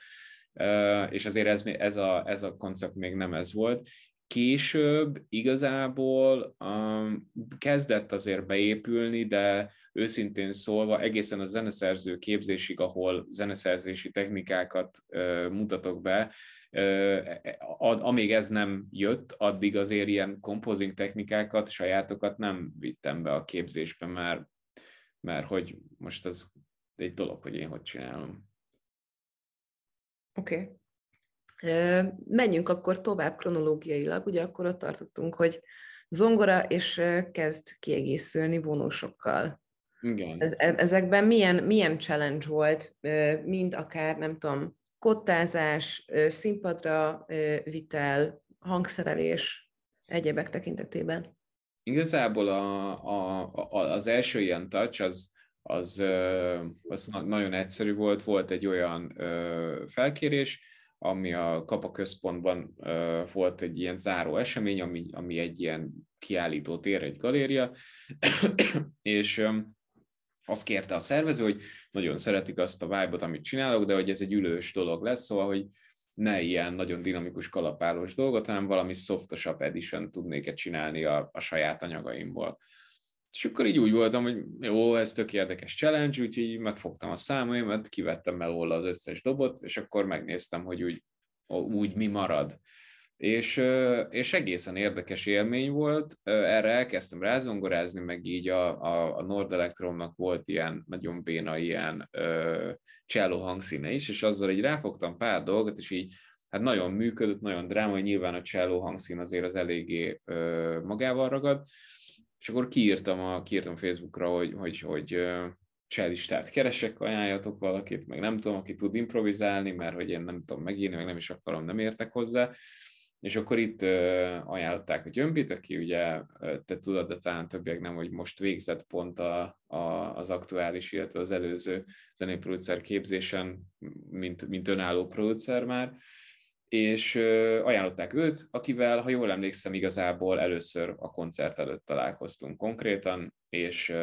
B: És azért ez, ez, a, ez a koncept még nem ez volt. Később igazából um, kezdett azért beépülni, de őszintén szólva egészen a zeneszerző képzésig, ahol zeneszerzési technikákat uh, mutatok be, amíg ez nem jött, addig azért ilyen composing technikákat, sajátokat nem vittem be a képzésbe, mert, mert hogy most az egy dolog, hogy én hogy csinálom.
A: Oké. Okay. Menjünk akkor tovább kronológiailag, ugye akkor ott tartottunk, hogy zongora, és kezd kiegészülni vonósokkal.
B: Igen.
A: Ez, e, ezekben milyen, milyen challenge volt, mind akár, nem tudom, kottázás, színpadra vitel, hangszerelés, egyebek tekintetében?
B: Igazából a, a, a, az első ilyen touch az, az, az nagyon egyszerű volt, volt egy olyan felkérés, ami a Kapa központban volt egy ilyen záró esemény, ami, ami egy ilyen kiállító tér, egy galéria, <coughs> és azt kérte a szervező, hogy nagyon szeretik azt a vibe amit csinálok, de hogy ez egy ülős dolog lesz, szóval, hogy ne ilyen nagyon dinamikus kalapálós dolgot, hanem valami softosabb edition tudnék csinálni a, a saját anyagaimból. És akkor így úgy voltam, hogy jó, ez tök érdekes challenge, úgyhogy megfogtam a számaimat, kivettem belőle az összes dobot, és akkor megnéztem, hogy úgy, úgy mi marad és, és egészen érdekes élmény volt. Erre elkezdtem rázongorázni, meg így a, a, a Nord Electronnak volt ilyen nagyon béna ilyen cello hangszíne is, és azzal így ráfogtam pár dolgot, és így hát nagyon működött, nagyon drámai, nyilván a cselló hangszín azért az eléggé ö, magával ragad, és akkor kiírtam, a, kiírtam Facebookra, hogy, hogy, hogy csellistát keresek, ajánljatok valakit, meg nem tudom, aki tud improvizálni, mert hogy én nem tudom megírni, meg nem is akarom, nem értek hozzá. És akkor itt ajánlották a Gyömbit, aki ugye, te tudod, de talán többiek nem, hogy most végzett pont a, a, az aktuális, illetve az előző zenéproducer képzésen, mint, mint önálló producer már, és ajánlották őt, akivel, ha jól emlékszem, igazából először a koncert előtt találkoztunk konkrétan, és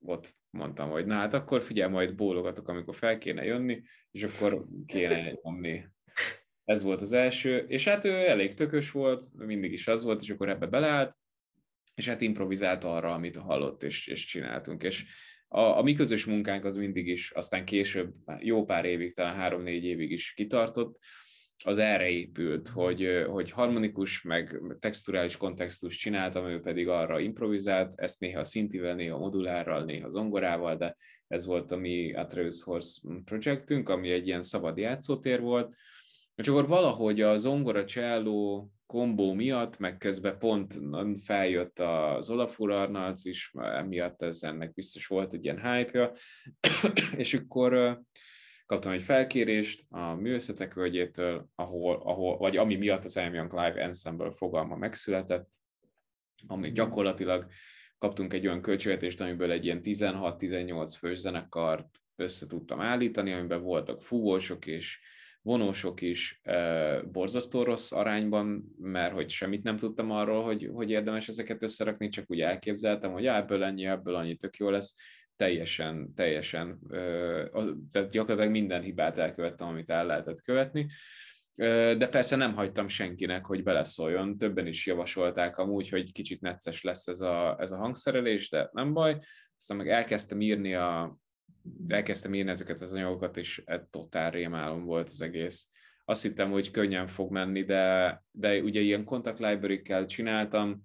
B: ott mondtam, hogy na hát akkor figyelj, majd bólogatok, amikor fel kéne jönni, és akkor kéne nyomni. Ez volt az első, és hát ő elég tökös volt, mindig is az volt, és akkor ebbe beleállt, és hát improvizált arra, amit hallott, és, és csináltunk. És a, a mi közös munkánk az mindig is, aztán később, jó pár évig, talán három-négy évig is kitartott, az erre épült, hogy, hogy harmonikus, meg texturális kontextus csináltam, ő pedig arra improvizált, ezt néha szintivel, néha modulárral, néha zongorával, de ez volt a mi Atreus Horse projektünk, ami egy ilyen szabad játszótér volt, és akkor valahogy a zongora cselló kombó miatt, meg közben pont feljött az Olafur Arnalds is, emiatt ez ennek biztos volt egy ilyen hype <coughs> és akkor kaptam egy felkérést a művészetek völgyétől, ahol, ahol, vagy ami miatt az I'm Young Live Ensemble fogalma megszületett, ami gyakorlatilag kaptunk egy olyan költségvetést, amiből egy ilyen 16-18 fős zenekart össze tudtam állítani, amiben voltak fúvósok és vonósok is e, borzasztó rossz arányban, mert hogy semmit nem tudtam arról, hogy, hogy érdemes ezeket összerakni, csak úgy elképzeltem, hogy ebből ennyi, ebből annyi tök jó lesz, teljesen, teljesen, tehát gyakorlatilag minden hibát elkövettem, amit el lehetett követni, de persze nem hagytam senkinek, hogy beleszóljon, többen is javasolták amúgy, hogy kicsit necces lesz ez a, ez a hangszerelés, de nem baj, aztán meg elkezdtem írni a, elkezdtem írni ezeket az anyagokat, és egy totál rémálom volt az egész. Azt hittem, hogy könnyen fog menni, de, de ugye ilyen contact library-kel csináltam,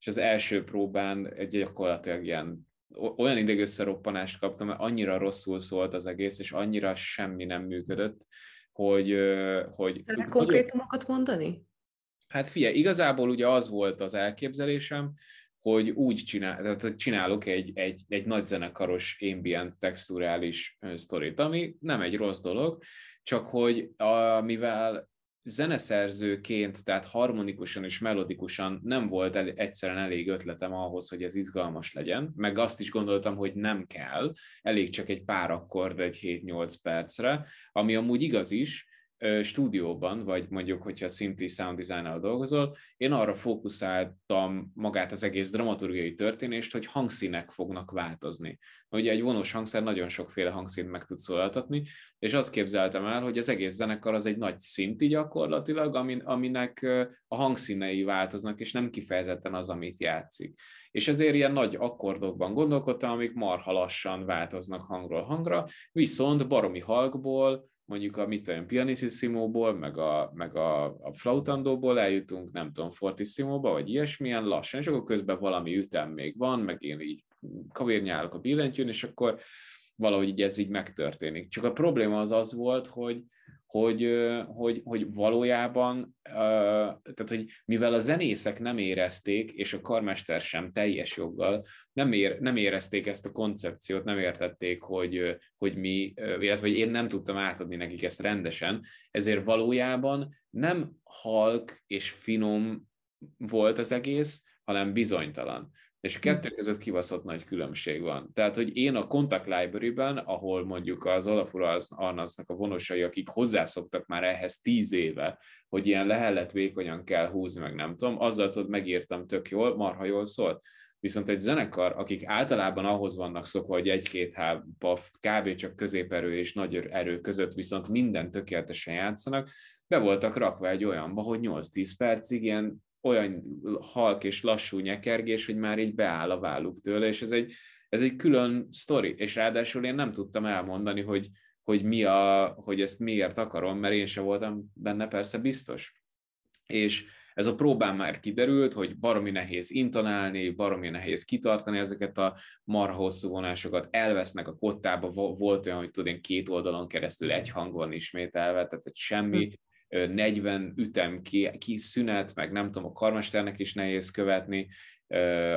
B: és az első próbán egy gyakorlatilag ilyen olyan ideg összeroppanást kaptam, mert annyira rosszul szólt az egész, és annyira semmi nem működött, hogy... hogy
A: Te konkrétumokat mondani?
B: Hát figyelj, igazából ugye az volt az elképzelésem, hogy úgy csinál, tehát csinálok egy, egy, egy nagy zenekaros ambient texturális sztorit, ami nem egy rossz dolog, csak hogy a, mivel zeneszerzőként, tehát harmonikusan és melodikusan nem volt el, egyszerűen elég ötletem ahhoz, hogy ez izgalmas legyen, meg azt is gondoltam, hogy nem kell, elég csak egy pár akkord egy 7-8 percre, ami amúgy igaz is, stúdióban, vagy mondjuk, hogyha szinti sound designer dolgozol, én arra fókuszáltam magát az egész dramaturgiai történést, hogy hangszínek fognak változni. Ugye egy vonós hangszer nagyon sokféle hangszínt meg tud szólaltatni, és azt képzeltem el, hogy az egész zenekar az egy nagy szinti gyakorlatilag, amin, aminek a hangszínei változnak, és nem kifejezetten az, amit játszik. És ezért ilyen nagy akkordokban gondolkodtam, amik marha lassan változnak hangról hangra, viszont baromi halkból mondjuk a mit tudom, pianissimo-ból, meg a, meg a, a flautandóból eljutunk, nem tudom, fortissimo-ba, vagy ilyesmilyen lassan, és akkor közben valami ütem még van, meg én így kavérnyálok a billentyűn, és akkor valahogy így ez így megtörténik. Csak a probléma az az volt, hogy, hogy, hogy, hogy valójában, tehát hogy mivel a zenészek nem érezték, és a karmester sem teljes joggal nem, ér, nem érezték ezt a koncepciót, nem értették, hogy, hogy mi, illetve hogy én nem tudtam átadni nekik ezt rendesen, ezért valójában nem halk és finom volt az egész, hanem bizonytalan. És a kettő között kivaszott nagy különbség van. Tehát, hogy én a Contact Library-ben, ahol mondjuk az Olafur Arnaznak a vonosai, akik hozzászoktak már ehhez tíz éve, hogy ilyen lehellet vékonyan kell húzni, meg nem tudom, azzal tudod megírtam tök jól, marha jól szólt. Viszont egy zenekar, akik általában ahhoz vannak szokva, hogy egy-két hába kb. csak középerő és nagy erő között viszont minden tökéletesen játszanak, be voltak rakva egy olyanba, hogy 8-10 percig ilyen olyan halk és lassú nyekergés, hogy már így beáll a válluk tőle, és ez egy, ez egy külön sztori, és ráadásul én nem tudtam elmondani, hogy, hogy, mi a, hogy ezt miért akarom, mert én sem voltam benne persze biztos. És ez a próbán már kiderült, hogy baromi nehéz intonálni, baromi nehéz kitartani ezeket a marha hosszú vonásokat, elvesznek a kottába, volt olyan, hogy tudod, két oldalon keresztül egy hang van ismételve, tehát semmi, 40 ütem ki, ki szünet, meg nem tudom, a karmesternek is nehéz követni,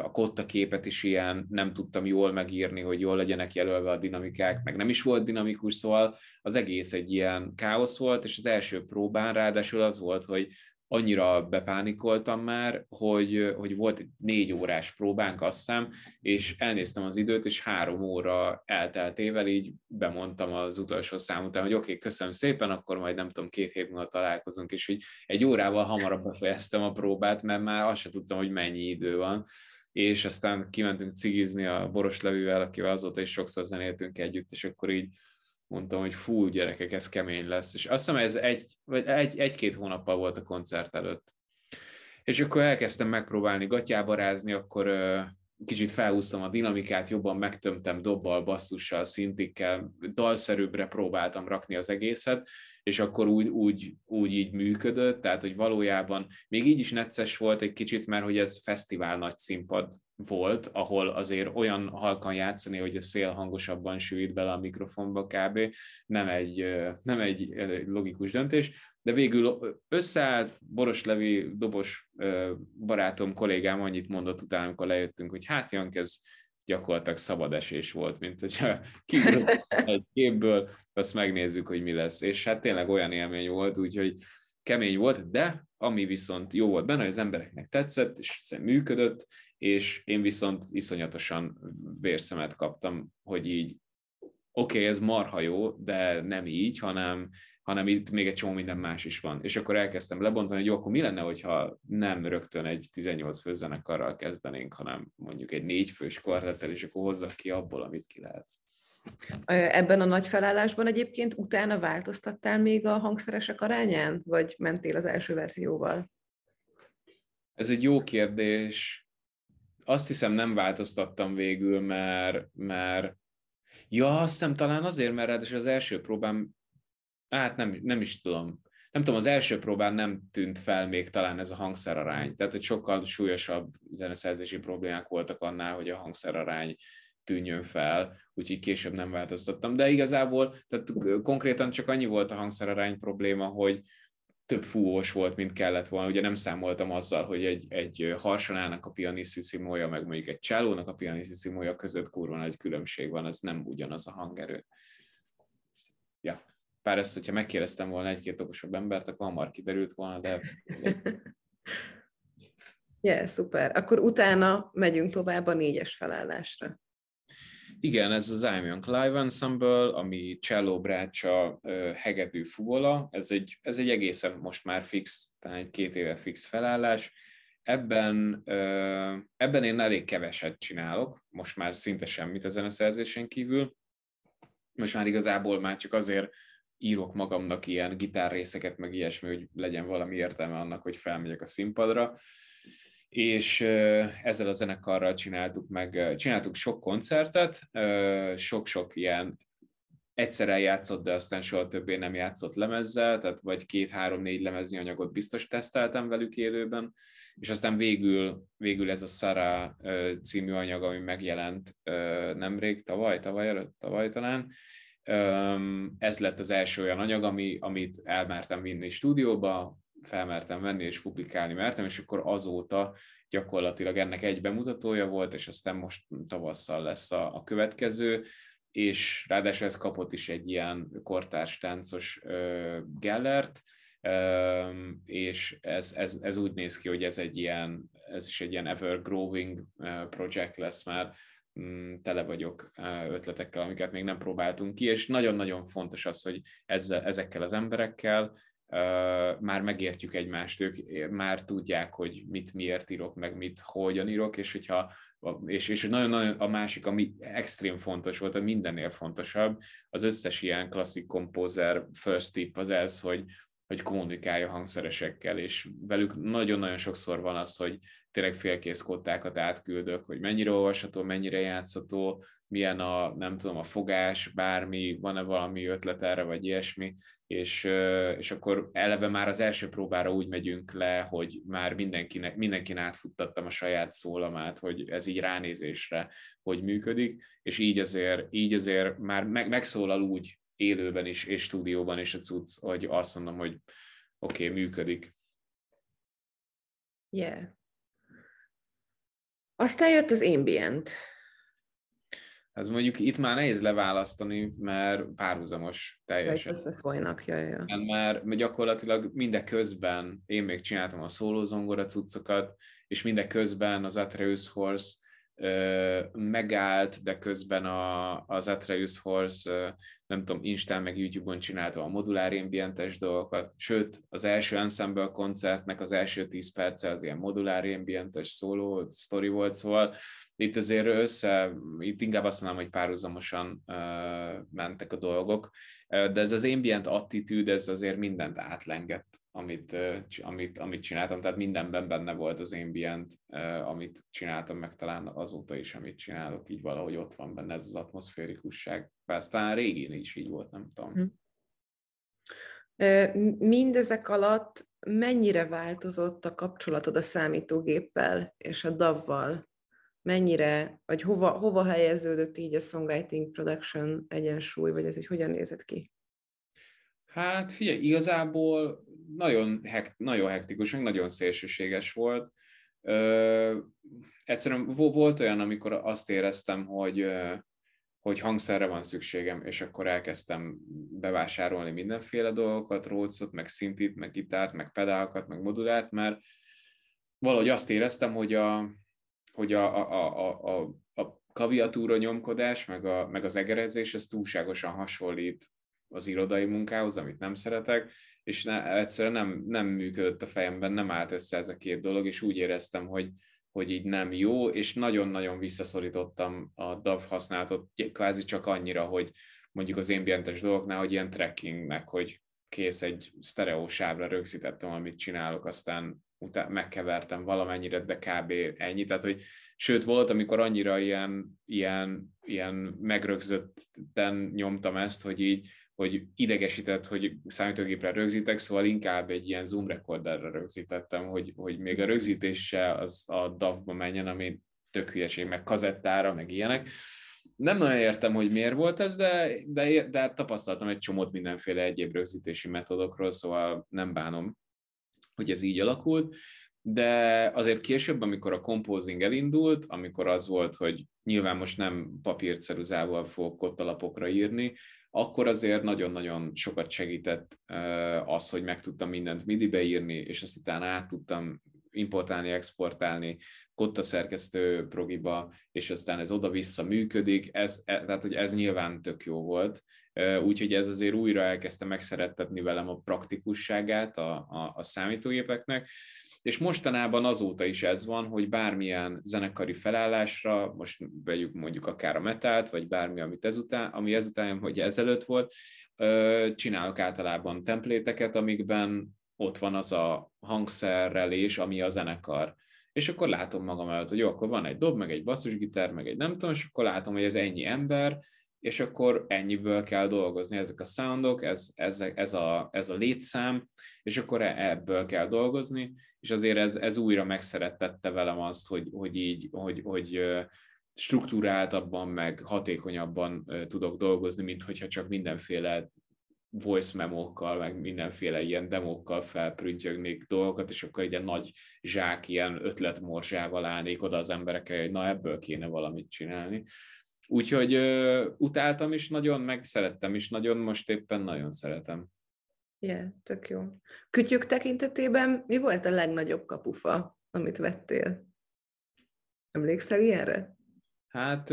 B: a kotta képet is ilyen nem tudtam jól megírni, hogy jól legyenek jelölve a dinamikák, meg nem is volt dinamikus, szóval az egész egy ilyen káosz volt, és az első próbán ráadásul az volt, hogy annyira bepánikoltam már, hogy, hogy volt egy négy órás próbánk, azt hiszem, és elnéztem az időt, és három óra elteltével így bemondtam az utolsó szám után, hogy oké, okay, köszönöm szépen, akkor majd nem tudom, két hét múlva találkozunk, és így egy órával hamarabb befejeztem a próbát, mert már azt sem tudtam, hogy mennyi idő van. És aztán kimentünk cigizni a Boros Levivel, akivel azóta is sokszor zenéltünk együtt, és akkor így mondtam, hogy fú, gyerekek, ez kemény lesz. És azt hiszem, ez egy, vagy egy, egy-két hónappal volt a koncert előtt. És akkor elkezdtem megpróbálni gatyába rázni, akkor kicsit felhúztam a dinamikát, jobban megtömtem dobbal, basszussal, szintikkel, dalszerűbbre próbáltam rakni az egészet, és akkor úgy, úgy, úgy így működött, tehát hogy valójában még így is necces volt egy kicsit, mert hogy ez fesztivál nagy színpad volt, ahol azért olyan halkan játszani, hogy a szél hangosabban sűrít bele a mikrofonba kb. Nem egy, nem egy logikus döntés, de végül összeállt, Boros Levi dobos barátom, kollégám annyit mondott utána, amikor lejöttünk, hogy hát Jank, ez gyakorlatilag szabad esés volt, mint hogyha <laughs> kiugrott egy képből, azt megnézzük, hogy mi lesz. És hát tényleg olyan élmény volt, úgyhogy kemény volt, de ami viszont jó volt benne, hogy az embereknek tetszett, és működött, és én viszont iszonyatosan vérszemet kaptam, hogy így oké, okay, ez marha jó, de nem így, hanem hanem itt még egy csomó minden más is van. És akkor elkezdtem lebontani, hogy jó, akkor mi lenne, hogyha nem rögtön egy 18 fős zenekarral kezdenénk, hanem mondjuk egy négy fős kvartettel, és akkor hozzak ki abból, amit ki lehet.
A: Ebben a nagy felállásban egyébként utána változtattál még a hangszeresek arányán, vagy mentél az első verzióval?
B: Ez egy jó kérdés. Azt hiszem nem változtattam végül, mert, mert ja, azt hiszem talán azért, mert ráadásul az első próbám hát nem, nem is tudom, nem tudom, az első próbán nem tűnt fel még talán ez a hangszerarány. Tehát, hogy sokkal súlyosabb zeneszerzési problémák voltak annál, hogy a hangszerarány tűnjön fel, úgyhogy később nem változtattam. De igazából, tehát konkrétan csak annyi volt a hangszerarány probléma, hogy több fúvós volt, mint kellett volna. Ugye nem számoltam azzal, hogy egy, egy harsonának a pianissimo meg mondjuk egy csálónak a pianissimo között kurva nagy különbség van, az nem ugyanaz a hangerő. Bár ezt, hogyha megkérdeztem volna egy-két okosabb embert, akkor hamar kiderült volna, de... <laughs>
A: yeah, szuper. Akkor utána megyünk tovább a négyes felállásra.
B: Igen, ez az I'm Young Live Ensemble, ami cello, brácsa, hegedű, fuvola. Ez egy, ez egy egészen most már fix, talán egy két éve fix felállás. Ebben, ebben én elég keveset csinálok, most már szinte semmit a zeneszerzésen kívül. Most már igazából már csak azért írok magamnak ilyen gitárrészeket, meg ilyesmi, hogy legyen valami értelme annak, hogy felmegyek a színpadra. És ezzel a zenekarral csináltuk meg, csináltuk sok koncertet, sok-sok ilyen egyszer eljátszott, de aztán soha többé nem játszott lemezzel, tehát vagy két-három-négy lemezni anyagot biztos teszteltem velük élőben, és aztán végül, végül ez a Sara című anyag, ami megjelent nemrég, tavaly, tavaly előtt, tavaly talán, ez lett az első olyan anyag, ami, amit elmertem vinni stúdióba, felmertem venni és publikálni mertem, és akkor azóta gyakorlatilag ennek egy bemutatója volt, és aztán most tavasszal lesz a, a következő, és ráadásul ez kapott is egy ilyen kortárs táncos ö, gellert, ö, és ez, ez, ez úgy néz ki, hogy ez egy ilyen, ez is egy ilyen ever growing project lesz már, tele vagyok ötletekkel, amiket még nem próbáltunk ki, és nagyon-nagyon fontos az, hogy ezzel, ezekkel az emberekkel már megértjük egymást, ők már tudják, hogy mit miért írok, meg mit hogyan írok, és hogyha és, és nagyon-nagyon a másik, ami extrém fontos volt, a mindennél fontosabb, az összes ilyen klasszik kompózer first tip az ez, hogy, hogy kommunikálja hangszeresekkel, és velük nagyon-nagyon sokszor van az, hogy tényleg félkész kottákat átküldök, hogy mennyire olvasható, mennyire játszható, milyen a, nem tudom, a fogás, bármi, van-e valami ötlet erre, vagy ilyesmi, és, és akkor eleve már az első próbára úgy megyünk le, hogy már mindenkinek, mindenkin átfuttattam a saját szólamát, hogy ez így ránézésre, hogy működik, és így azért, így azért már meg, megszólal úgy élőben is, és stúdióban is a cucc, hogy azt mondom, hogy oké, okay, működik.
A: Yeah. Aztán jött az ambient.
B: Ez mondjuk itt már nehéz leválasztani, mert párhuzamos teljesen.
A: Összefolynak, jaj, jaj.
B: Mert, mert gyakorlatilag mindeközben én még csináltam a szólózongora cuccokat, és mindeközben az Atreus Horse megállt, de közben a, az Atreus Horse, nem tudom, Instán meg YouTube-on csinálta a modulár ambientes dolgokat, sőt, az első ensemble koncertnek az első 10 perce az ilyen modulár ambientes szóló sztori volt, szóval itt azért össze, itt inkább azt mondom, hogy párhuzamosan uh, mentek a dolgok, de ez az ambient attitűd, ez azért mindent átlengett amit, amit, amit csináltam, tehát mindenben benne volt az ambient, amit csináltam, meg talán azóta is, amit csinálok, így valahogy ott van benne ez az atmoszférikusság. Persze talán régén is így volt, nem tudom. Hm.
A: Mindezek alatt mennyire változott a kapcsolatod a számítógéppel és a DAV-val? Mennyire, vagy hova, hova helyeződött így a songwriting production egyensúly, vagy ez így hogyan nézett ki?
B: Hát figyelj, igazából nagyon, hekt, nagyon hektikus, meg nagyon szélsőséges volt. Ö, egyszerűen volt olyan, amikor azt éreztem, hogy, hogy hangszerre van szükségem, és akkor elkezdtem bevásárolni mindenféle dolgokat, rócot, meg szintit, meg gitárt, meg pedálokat, meg modulárt, mert valahogy azt éreztem, hogy a, hogy a, a, a, a, a klaviatúra nyomkodás, meg, a, meg az egerezés, ez túlságosan hasonlít az irodai munkához, amit nem szeretek, és ne, egyszerűen nem, nem működött a fejemben, nem állt össze ez a két dolog, és úgy éreztem, hogy, hogy így nem jó, és nagyon-nagyon visszaszorítottam a DAV használatot, kvázi csak annyira, hogy mondjuk az ambientes dolgoknál, hogy ilyen trackingnek, hogy kész egy sztereó sávra rögzítettem, amit csinálok, aztán utána megkevertem valamennyire, de kb. ennyi. Tehát, hogy sőt, volt, amikor annyira ilyen, ilyen, ilyen megrögzötten nyomtam ezt, hogy így hogy idegesített, hogy számítógépre rögzítek, szóval inkább egy ilyen Zoom recorderre rögzítettem, hogy, hogy még a rögzítése az a DAV-ba menjen, ami tök hülyeség, meg kazettára, meg ilyenek. Nem nagyon értem, hogy miért volt ez, de, de, de tapasztaltam egy csomót mindenféle egyéb rögzítési metodokról, szóval nem bánom, hogy ez így alakult de azért később, amikor a composing elindult, amikor az volt, hogy nyilván most nem papírceruzával fogok kottalapokra írni, akkor azért nagyon-nagyon sokat segített az, hogy meg tudtam mindent MIDI-be írni, és azt utána át tudtam importálni, exportálni kotta szerkesztő progiba, és aztán ez oda-vissza működik, ez, e, tehát hogy ez nyilván tök jó volt, úgyhogy ez azért újra elkezdte megszerettetni velem a praktikusságát a, a, a számítógépeknek, és mostanában azóta is ez van, hogy bármilyen zenekari felállásra, most vegyük mondjuk akár a metált, vagy bármi, amit ezután, ami ezután, hogy ezelőtt volt, csinálok általában templéteket, amikben ott van az a hangszerrelés, ami a zenekar. És akkor látom magam előtt, hogy jó, akkor van egy dob, meg egy basszusgitár, meg egy nem tudom, és akkor látom, hogy ez ennyi ember, és akkor ennyiből kell dolgozni, ezek a soundok, ez, ez, ez, a, ez a létszám, és akkor e, ebből kell dolgozni, és azért ez, ez újra megszerettette velem azt, hogy, hogy így, hogy, hogy struktúráltabban, meg hatékonyabban tudok dolgozni, mint hogyha csak mindenféle voice memókkal, meg mindenféle ilyen demókkal felprüntjögnék dolgokat, és akkor egy nagy zsák, ilyen ötletmorzsával állnék oda az emberekkel, hogy na ebből kéne valamit csinálni. Úgyhogy uh, utáltam is nagyon, meg szerettem is nagyon, most éppen nagyon szeretem.
A: Yeah, tök jó. Kütyük tekintetében mi volt a legnagyobb kapufa, amit vettél? Emlékszel ilyenre?
B: Hát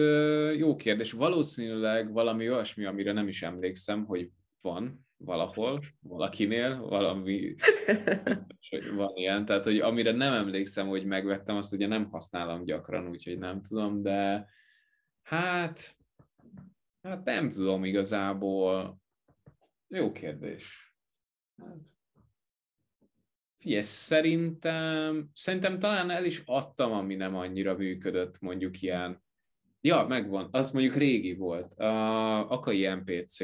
B: jó kérdés. Valószínűleg valami olyasmi, amire nem is emlékszem, hogy van valahol, valakinél, valami, <laughs> hogy van ilyen. Tehát, hogy amire nem emlékszem, hogy megvettem, azt ugye nem használom gyakran, úgyhogy nem tudom, de Hát, hát nem tudom igazából. Jó kérdés. Hát, figyelj, szerintem, szerintem talán el is adtam, ami nem annyira működött, mondjuk ilyen. Ja, megvan, az mondjuk régi volt. A Akai MPC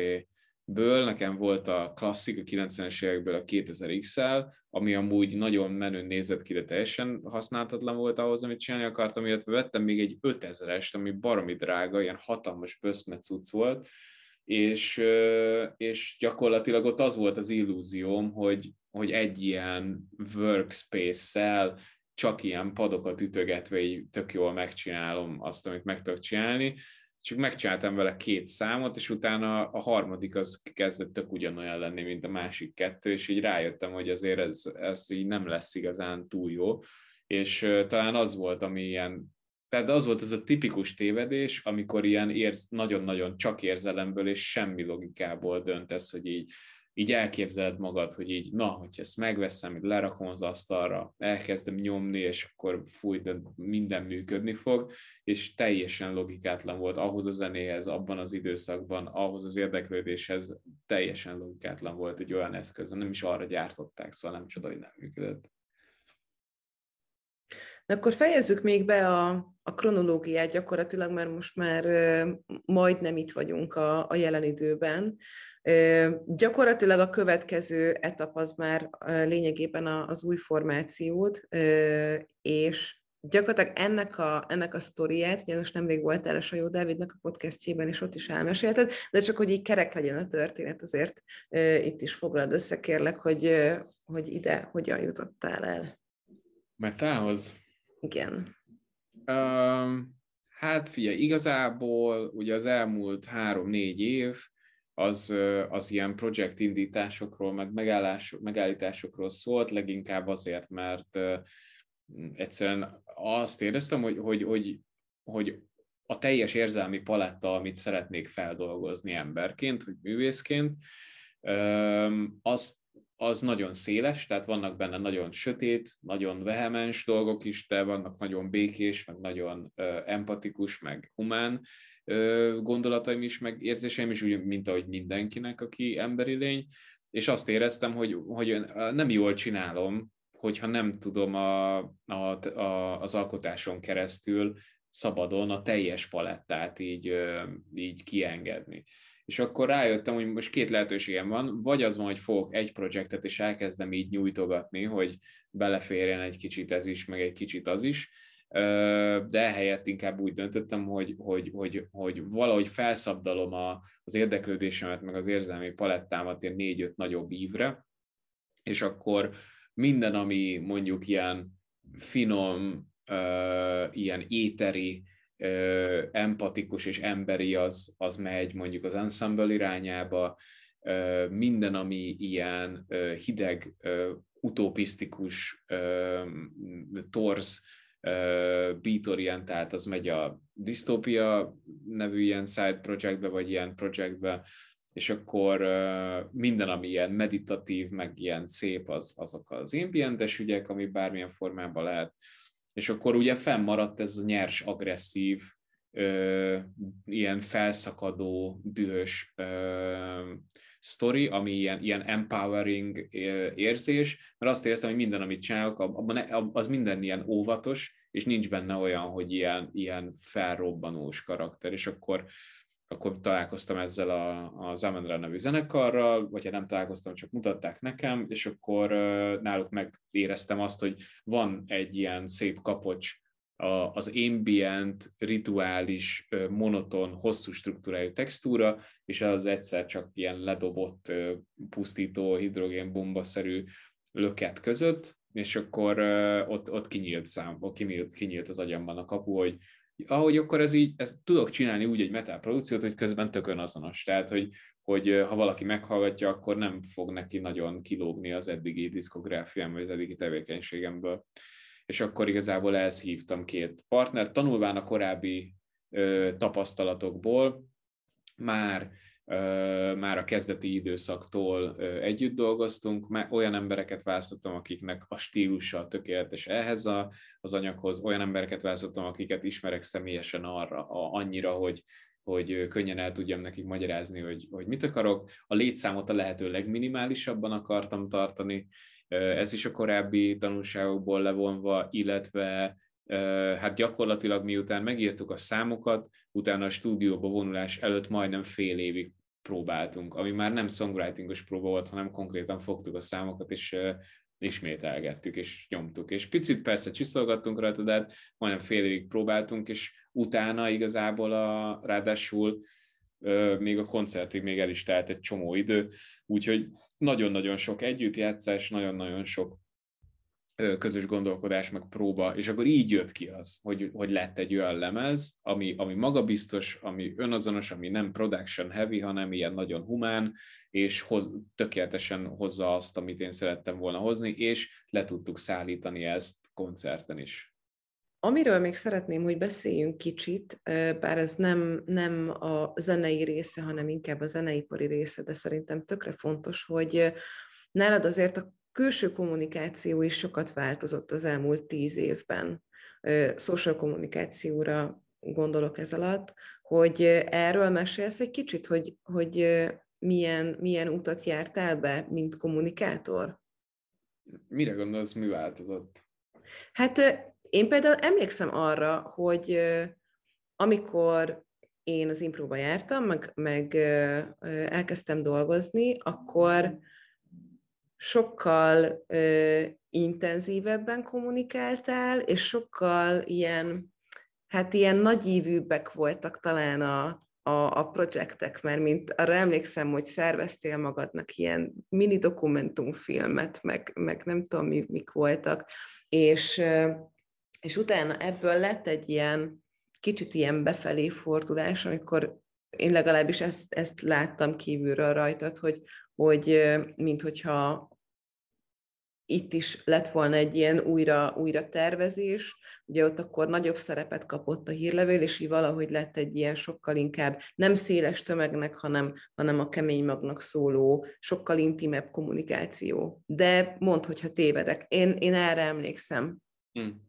B: ből nekem volt a klasszik a 90-es évekből a 2000X-el, ami amúgy nagyon menőn nézett ki, de teljesen használhatatlan volt ahhoz, amit csinálni akartam, illetve vettem még egy 5000-est, ami baromi drága, ilyen hatalmas böszmet cucc volt, és, és gyakorlatilag ott az volt az illúzióm, hogy, hogy egy ilyen workspace-szel csak ilyen padokat ütögetve így tök jól megcsinálom azt, amit meg tudok csinálni, csak megcsináltam vele két számot, és utána a harmadik az kezdett tök ugyanolyan lenni, mint a másik kettő, és így rájöttem, hogy azért ez, ez így nem lesz igazán túl jó, és talán az volt, ami ilyen, tehát az volt ez a tipikus tévedés, amikor ilyen érz, nagyon-nagyon csak érzelemből és semmi logikából döntesz, hogy így így elképzeled magad, hogy így, na, hogyha ezt megveszem, így lerakom az asztalra, elkezdem nyomni, és akkor fúj, de minden működni fog, és teljesen logikátlan volt ahhoz a zenéhez, abban az időszakban, ahhoz az érdeklődéshez teljesen logikátlan volt egy olyan eszköz, nem is arra gyártották, szóval nem csoda, hogy nem működött.
A: De akkor fejezzük még be a, a kronológiát gyakorlatilag, mert most már majdnem itt vagyunk a, a jelen időben. Gyakorlatilag a következő etap az már lényegében az új formációt, és gyakorlatilag ennek a, ennek a sztoriát, ugye most nemrég voltál a Sajó Dávidnak a podcastjében, és ott is elmesélted, de csak hogy így kerek legyen a történet, azért itt is foglald össze, kérlek, hogy, hogy ide hogyan jutottál el.
B: Metához?
A: Igen.
B: Hát figyelj, igazából ugye az elmúlt három-négy év az, az ilyen projekt indításokról, meg megállás, megállításokról szólt, leginkább azért, mert egyszerűen azt éreztem, hogy, hogy, hogy, hogy a teljes érzelmi paletta, amit szeretnék feldolgozni emberként, vagy művészként, az, az nagyon széles, tehát vannak benne nagyon sötét, nagyon vehemens dolgok is, de vannak nagyon békés, meg nagyon empatikus, meg humán gondolataim is, meg érzéseim is, úgy, mint ahogy mindenkinek, aki emberi lény, és azt éreztem, hogy, hogy nem jól csinálom, hogyha nem tudom a, a, a, az alkotáson keresztül szabadon a teljes palettát így, így kiengedni. És akkor rájöttem, hogy most két lehetőségem van, vagy az van, hogy fogok egy projektet, és elkezdem így nyújtogatni, hogy beleférjen egy kicsit ez is, meg egy kicsit az is, de ehelyett inkább úgy döntöttem, hogy, hogy, hogy, hogy valahogy felszabdalom a, az érdeklődésemet, meg az érzelmi palettámat ilyen négy-öt nagyobb ívre, és akkor minden, ami mondjuk ilyen finom, ilyen éteri, empatikus és emberi, az, az megy mondjuk az ensemble irányába, minden, ami ilyen hideg, utopisztikus, torz, beat-orientált, az megy a Dystopia nevű ilyen side projectbe, vagy ilyen projektbe, és akkor minden, ami ilyen meditatív, meg ilyen szép, az, azok az ambientes ügyek, ami bármilyen formában lehet. És akkor ugye fennmaradt ez a nyers, agresszív, ö, ilyen felszakadó, dühös ö, sztori, ami ilyen, ilyen empowering érzés, mert azt érzem, hogy minden, amit csinálok, abban, az minden ilyen óvatos, és nincs benne olyan, hogy ilyen, ilyen felrobbanós karakter, és akkor akkor találkoztam ezzel a, a Zamendra nevű zenekarral, vagy ha nem találkoztam, csak mutatták nekem, és akkor náluk megéreztem azt, hogy van egy ilyen szép kapocs a, az ambient, rituális, monoton, hosszú struktúrájú textúra, és az egyszer csak ilyen ledobott, pusztító, hidrogénbombaszerű löket között, és akkor ott, ott kinyílt szám, kinyílt, kinyílt az agyamban a kapu, hogy ahogy akkor ez így, ezt tudok csinálni úgy egy metal produkciót, hogy közben tökön azonos. Tehát, hogy, hogy ha valaki meghallgatja, akkor nem fog neki nagyon kilógni az eddigi diszkográfiám, vagy az eddigi tevékenységemből. És akkor igazából ehhez hívtam két partnert, tanulván a korábbi ö, tapasztalatokból, már már a kezdeti időszaktól együtt dolgoztunk, már olyan embereket választottam, akiknek a stílusa tökéletes ehhez a, az anyaghoz, olyan embereket választottam, akiket ismerek személyesen arra, a, annyira, hogy, hogy könnyen el tudjam nekik magyarázni, hogy, hogy mit akarok. A létszámot a lehető legminimálisabban akartam tartani, ez is a korábbi tanulságokból levonva, illetve hát gyakorlatilag miután megírtuk a számokat, utána a stúdióba vonulás előtt majdnem fél évig próbáltunk, ami már nem songwritingos próba volt, hanem konkrétan fogtuk a számokat, és ismételgettük, és nyomtuk. És picit persze csiszolgattunk rajta, de hát majdnem fél évig próbáltunk, és utána igazából a, ráadásul még a koncertig még el is telt egy csomó idő, úgyhogy nagyon-nagyon sok együttjátszás, nagyon-nagyon sok közös gondolkodás, meg próba, és akkor így jött ki az, hogy, hogy lett egy olyan lemez, ami, ami magabiztos, ami önazonos, ami nem production heavy, hanem ilyen nagyon humán, és hoz, tökéletesen hozza azt, amit én szerettem volna hozni, és le tudtuk szállítani ezt koncerten is.
A: Amiről még szeretném, hogy beszéljünk kicsit, bár ez nem, nem a zenei része, hanem inkább a zeneipari része, de szerintem tökre fontos, hogy nálad azért a külső kommunikáció is sokat változott az elmúlt tíz évben. Social kommunikációra gondolok ez alatt, hogy erről mesélsz egy kicsit, hogy, hogy milyen, milyen utat jártál be, mint kommunikátor?
B: Mire gondolsz, mi változott?
A: Hát én például emlékszem arra, hogy amikor én az impróba jártam, meg, meg elkezdtem dolgozni, akkor sokkal ö, intenzívebben kommunikáltál, és sokkal ilyen, hát ilyen nagyívűbbek voltak talán a, a, a projektek, mert mint arra emlékszem, hogy szerveztél magadnak ilyen mini dokumentumfilmet, meg, meg nem tudom, mi, mik voltak, és, és utána ebből lett egy ilyen kicsit ilyen befelé fordulás, amikor én legalábbis ezt, ezt láttam kívülről rajtad, hogy, hogy mint hogyha itt is lett volna egy ilyen újra, újra tervezés, ugye ott akkor nagyobb szerepet kapott a hírlevél, és így valahogy lett egy ilyen sokkal inkább nem széles tömegnek, hanem, hanem a kemény magnak szóló, sokkal intimebb kommunikáció. De mondd, hogyha tévedek. Én, én erre emlékszem. Hmm.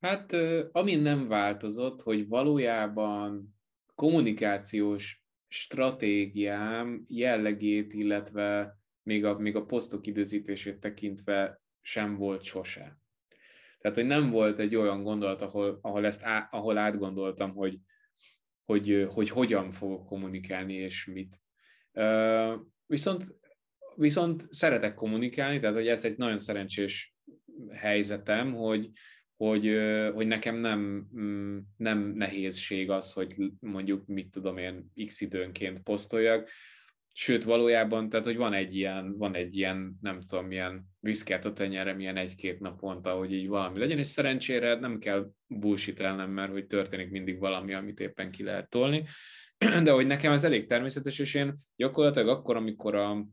B: Hát, ami nem változott, hogy valójában kommunikációs stratégiám jellegét, illetve még a, még a posztok időzítését tekintve sem volt sose. Tehát, hogy nem volt egy olyan gondolat, ahol, ahol ezt á, ahol átgondoltam, hogy, hogy, hogy hogyan fogok kommunikálni és mit. Viszont, viszont szeretek kommunikálni, tehát hogy ez egy nagyon szerencsés helyzetem, hogy, hogy, hogy nekem nem, mm, nem nehézség az, hogy mondjuk mit tudom én x időnként posztoljak, Sőt, valójában, tehát, hogy van egy ilyen, van egy ilyen, nem tudom, milyen viszkát a tenyerre, milyen egy-két naponta, hogy így valami legyen, és szerencsére nem kell bullshitelnem, mert hogy történik mindig valami, amit éppen ki lehet tolni. <clears throat> De hogy nekem ez elég természetes, és én gyakorlatilag akkor, amikor a,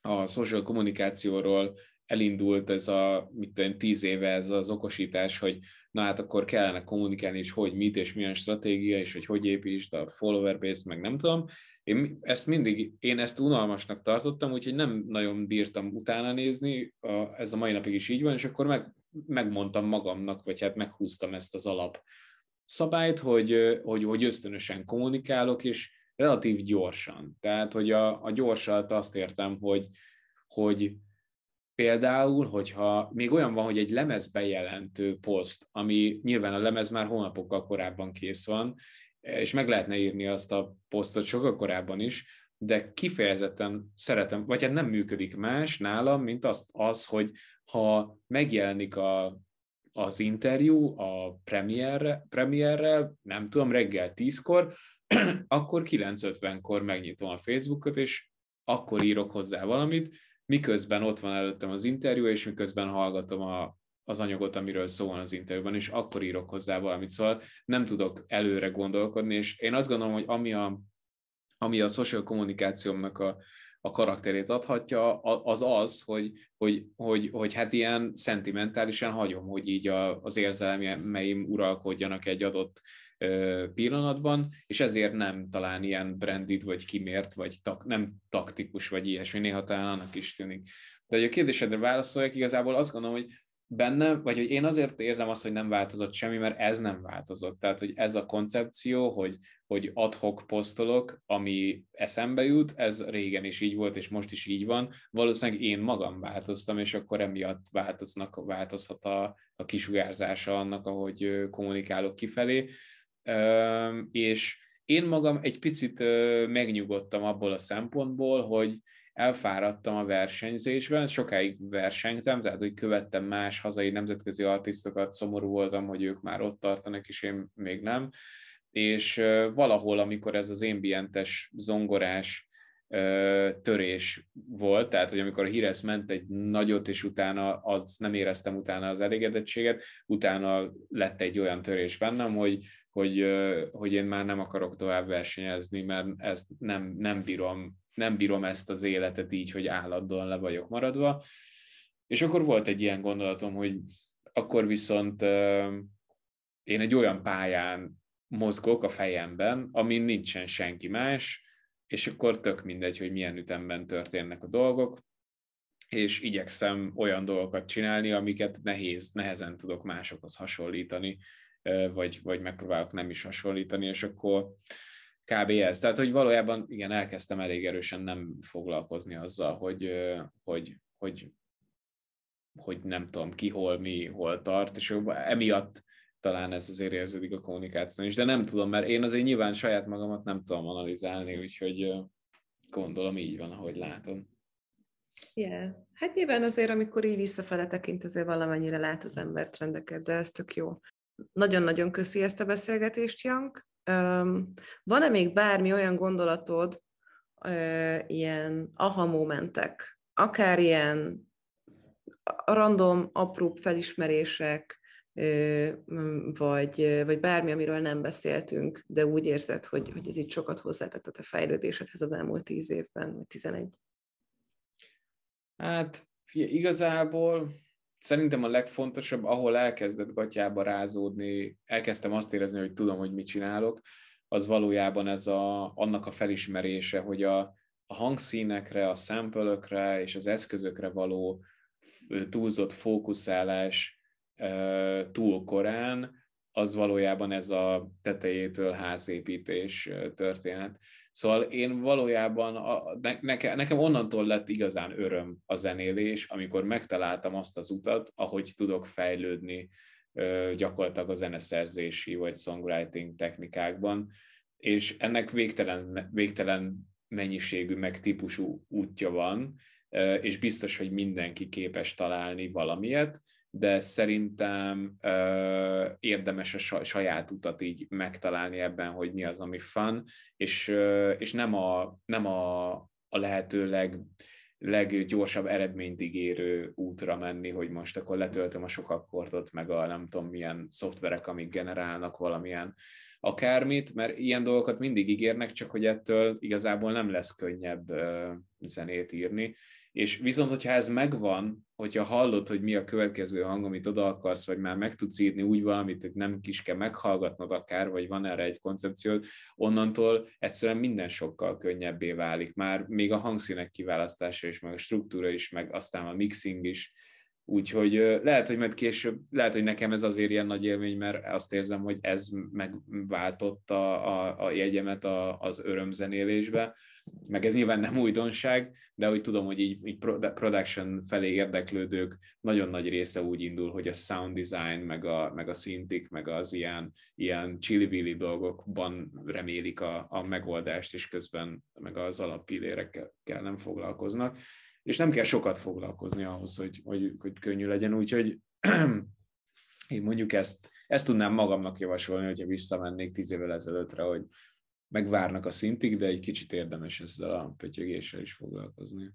B: a social kommunikációról elindult ez a, mit tudom, tíz éve ez az okosítás, hogy na hát akkor kellene kommunikálni is, hogy mit és milyen stratégia, és hogy hogy építsd a follower base, meg nem tudom. Én ezt mindig, én ezt unalmasnak tartottam, úgyhogy nem nagyon bírtam utána nézni, ez a mai napig is így van, és akkor meg, megmondtam magamnak, vagy hát meghúztam ezt az alap szabályt, hogy, hogy, hogy ösztönösen kommunikálok, és relatív gyorsan. Tehát, hogy a, a gyorsat azt értem, hogy, hogy Például, hogyha még olyan van, hogy egy lemez bejelentő poszt, ami nyilván a lemez már hónapokkal korábban kész van, és meg lehetne írni azt a posztot sokkal korábban is, de kifejezetten szeretem, vagy hát nem működik más nálam, mint az, az hogy ha megjelenik a, az interjú a premierre, premierrel, nem tudom, reggel 10-kor, <clears throat> akkor 9.50-kor megnyitom a Facebookot, és akkor írok hozzá valamit, miközben ott van előttem az interjú, és miközben hallgatom a, az anyagot, amiről szó van az interjúban, és akkor írok hozzá valamit. Szóval nem tudok előre gondolkodni, és én azt gondolom, hogy ami a, ami a social kommunikációmnak a, a karakterét adhatja, az az, hogy, hogy, hogy, hogy hát ilyen szentimentálisan hagyom, hogy így a, az érzelmeim uralkodjanak egy adott pillanatban, és ezért nem talán ilyen branded, vagy kimért, vagy tak, nem taktikus, vagy ilyesmi, néha talán annak is tűnik. De hogy a kérdésedre válaszoljak, igazából azt gondolom, hogy benne, vagy hogy én azért érzem azt, hogy nem változott semmi, mert ez nem változott. Tehát, hogy ez a koncepció, hogy, hogy adhok posztolok, ami eszembe jut, ez régen is így volt, és most is így van. Valószínűleg én magam változtam, és akkor emiatt változnak, változhat a, a kisugárzása annak, ahogy kommunikálok kifelé és én magam egy picit megnyugodtam abból a szempontból, hogy elfáradtam a versenyzésben, sokáig versenytem, tehát hogy követtem más hazai nemzetközi artistokat, szomorú voltam, hogy ők már ott tartanak, és én még nem. és valahol, amikor ez az ambientes, zongorás törés volt, tehát hogy amikor a Hires ment egy nagyot, és utána az nem éreztem utána az elégedettséget, utána lett egy olyan törés bennem, hogy, hogy, hogy én már nem akarok tovább versenyezni, mert ezt nem, nem, bírom, nem bírom ezt az életet így, hogy állandóan le vagyok maradva. És akkor volt egy ilyen gondolatom, hogy akkor viszont én egy olyan pályán mozgok a fejemben, amin nincsen senki más, és akkor tök mindegy, hogy milyen ütemben történnek a dolgok, és igyekszem olyan dolgokat csinálni, amiket nehéz, nehezen tudok másokhoz hasonlítani, vagy, vagy megpróbálok nem is hasonlítani, és akkor kb. ez. Tehát, hogy valójában igen, elkezdtem elég erősen nem foglalkozni azzal, hogy, hogy, hogy, hogy nem tudom ki, hol, mi, hol tart, és emiatt talán ez azért érződik a kommunikáció is, de nem tudom, mert én azért nyilván saját magamat nem tudom analizálni, úgyhogy gondolom így van, ahogy látom.
A: Yeah. Hát nyilván azért, amikor így visszafele tekint, azért valamennyire lát az ember trendeket, de ez tök jó. Nagyon-nagyon köszi ezt a beszélgetést, Jank. Van-e még bármi olyan gondolatod, ilyen aha momentek, akár ilyen random, apróbb felismerések, vagy, vagy bármi, amiről nem beszéltünk, de úgy érzed, hogy, hogy ez itt sokat hozzátett a fejlődésedhez az elmúlt tíz évben, vagy tizenegy?
B: Hát igazából szerintem a legfontosabb, ahol elkezdett gatyába rázódni, elkezdtem azt érezni, hogy tudom, hogy mit csinálok, az valójában ez a, annak a felismerése, hogy a, a hangszínekre, a szempölökre és az eszközökre való túlzott fókuszálás túl korán, az valójában ez a tetejétől házépítés történet. Szóval én valójában, a, ne, nekem onnantól lett igazán öröm a zenélés, amikor megtaláltam azt az utat, ahogy tudok fejlődni gyakorlatilag a zeneszerzési vagy songwriting technikákban, és ennek végtelen, végtelen mennyiségű, meg típusú útja van, és biztos, hogy mindenki képes találni valamiet, de szerintem ö, érdemes a saját utat így megtalálni ebben, hogy mi az, ami fun, és, ö, és nem, a, nem a, a lehető leg, leggyorsabb eredményt ígérő útra menni, hogy most akkor letöltöm a sok akkordot, meg a nem tudom milyen szoftverek, amik generálnak valamilyen akármit, mert ilyen dolgokat mindig ígérnek, csak hogy ettől igazából nem lesz könnyebb ö, zenét írni, és viszont, hogyha ez megvan, hogyha hallod, hogy mi a következő hang, amit oda akarsz, vagy már meg tudsz írni úgy valamit, hogy nem is kell meghallgatnod akár, vagy van erre egy koncepciód, onnantól egyszerűen minden sokkal könnyebbé válik. Már még a hangszínek kiválasztása is, meg a struktúra is, meg aztán a mixing is, Úgyhogy lehet, hogy majd később, lehet, hogy nekem ez azért ilyen nagy élmény, mert azt érzem, hogy ez megváltotta a, a jegyemet a, az örömzenélésbe, meg ez nyilván nem újdonság, de hogy tudom, hogy így, így production felé érdeklődők nagyon nagy része úgy indul, hogy a sound design, meg a, meg a szintik, meg az ilyen, ilyen chili dolgokban remélik a, a megoldást, és közben meg az alappillérekkel nem foglalkoznak. És nem kell sokat foglalkozni ahhoz, hogy, hogy, hogy könnyű legyen, úgyhogy <clears throat> én mondjuk ezt, ezt tudnám magamnak javasolni, hogyha visszamennék tíz évvel ezelőttre, hogy megvárnak a szintig, de egy kicsit érdemes ezzel a pötyögéssel is foglalkozni.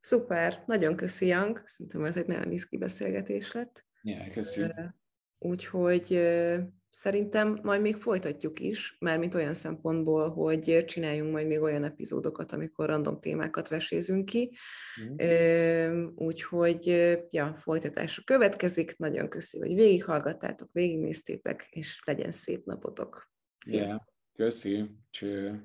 A: Szuper, nagyon köszi, Jank. Szerintem ez egy nagyon izgi beszélgetés lett.
B: Ja, köszi.
A: Úgyhogy Szerintem majd még folytatjuk is, mármint olyan szempontból, hogy csináljunk majd még olyan epizódokat, amikor random témákat vesézünk ki. Mm. Úgyhogy, ja, folytatásra következik. Nagyon köszi, hogy végighallgattátok, végignéztétek, és legyen szép napotok.
B: Sziasztok! Yeah. Köszi! Cső!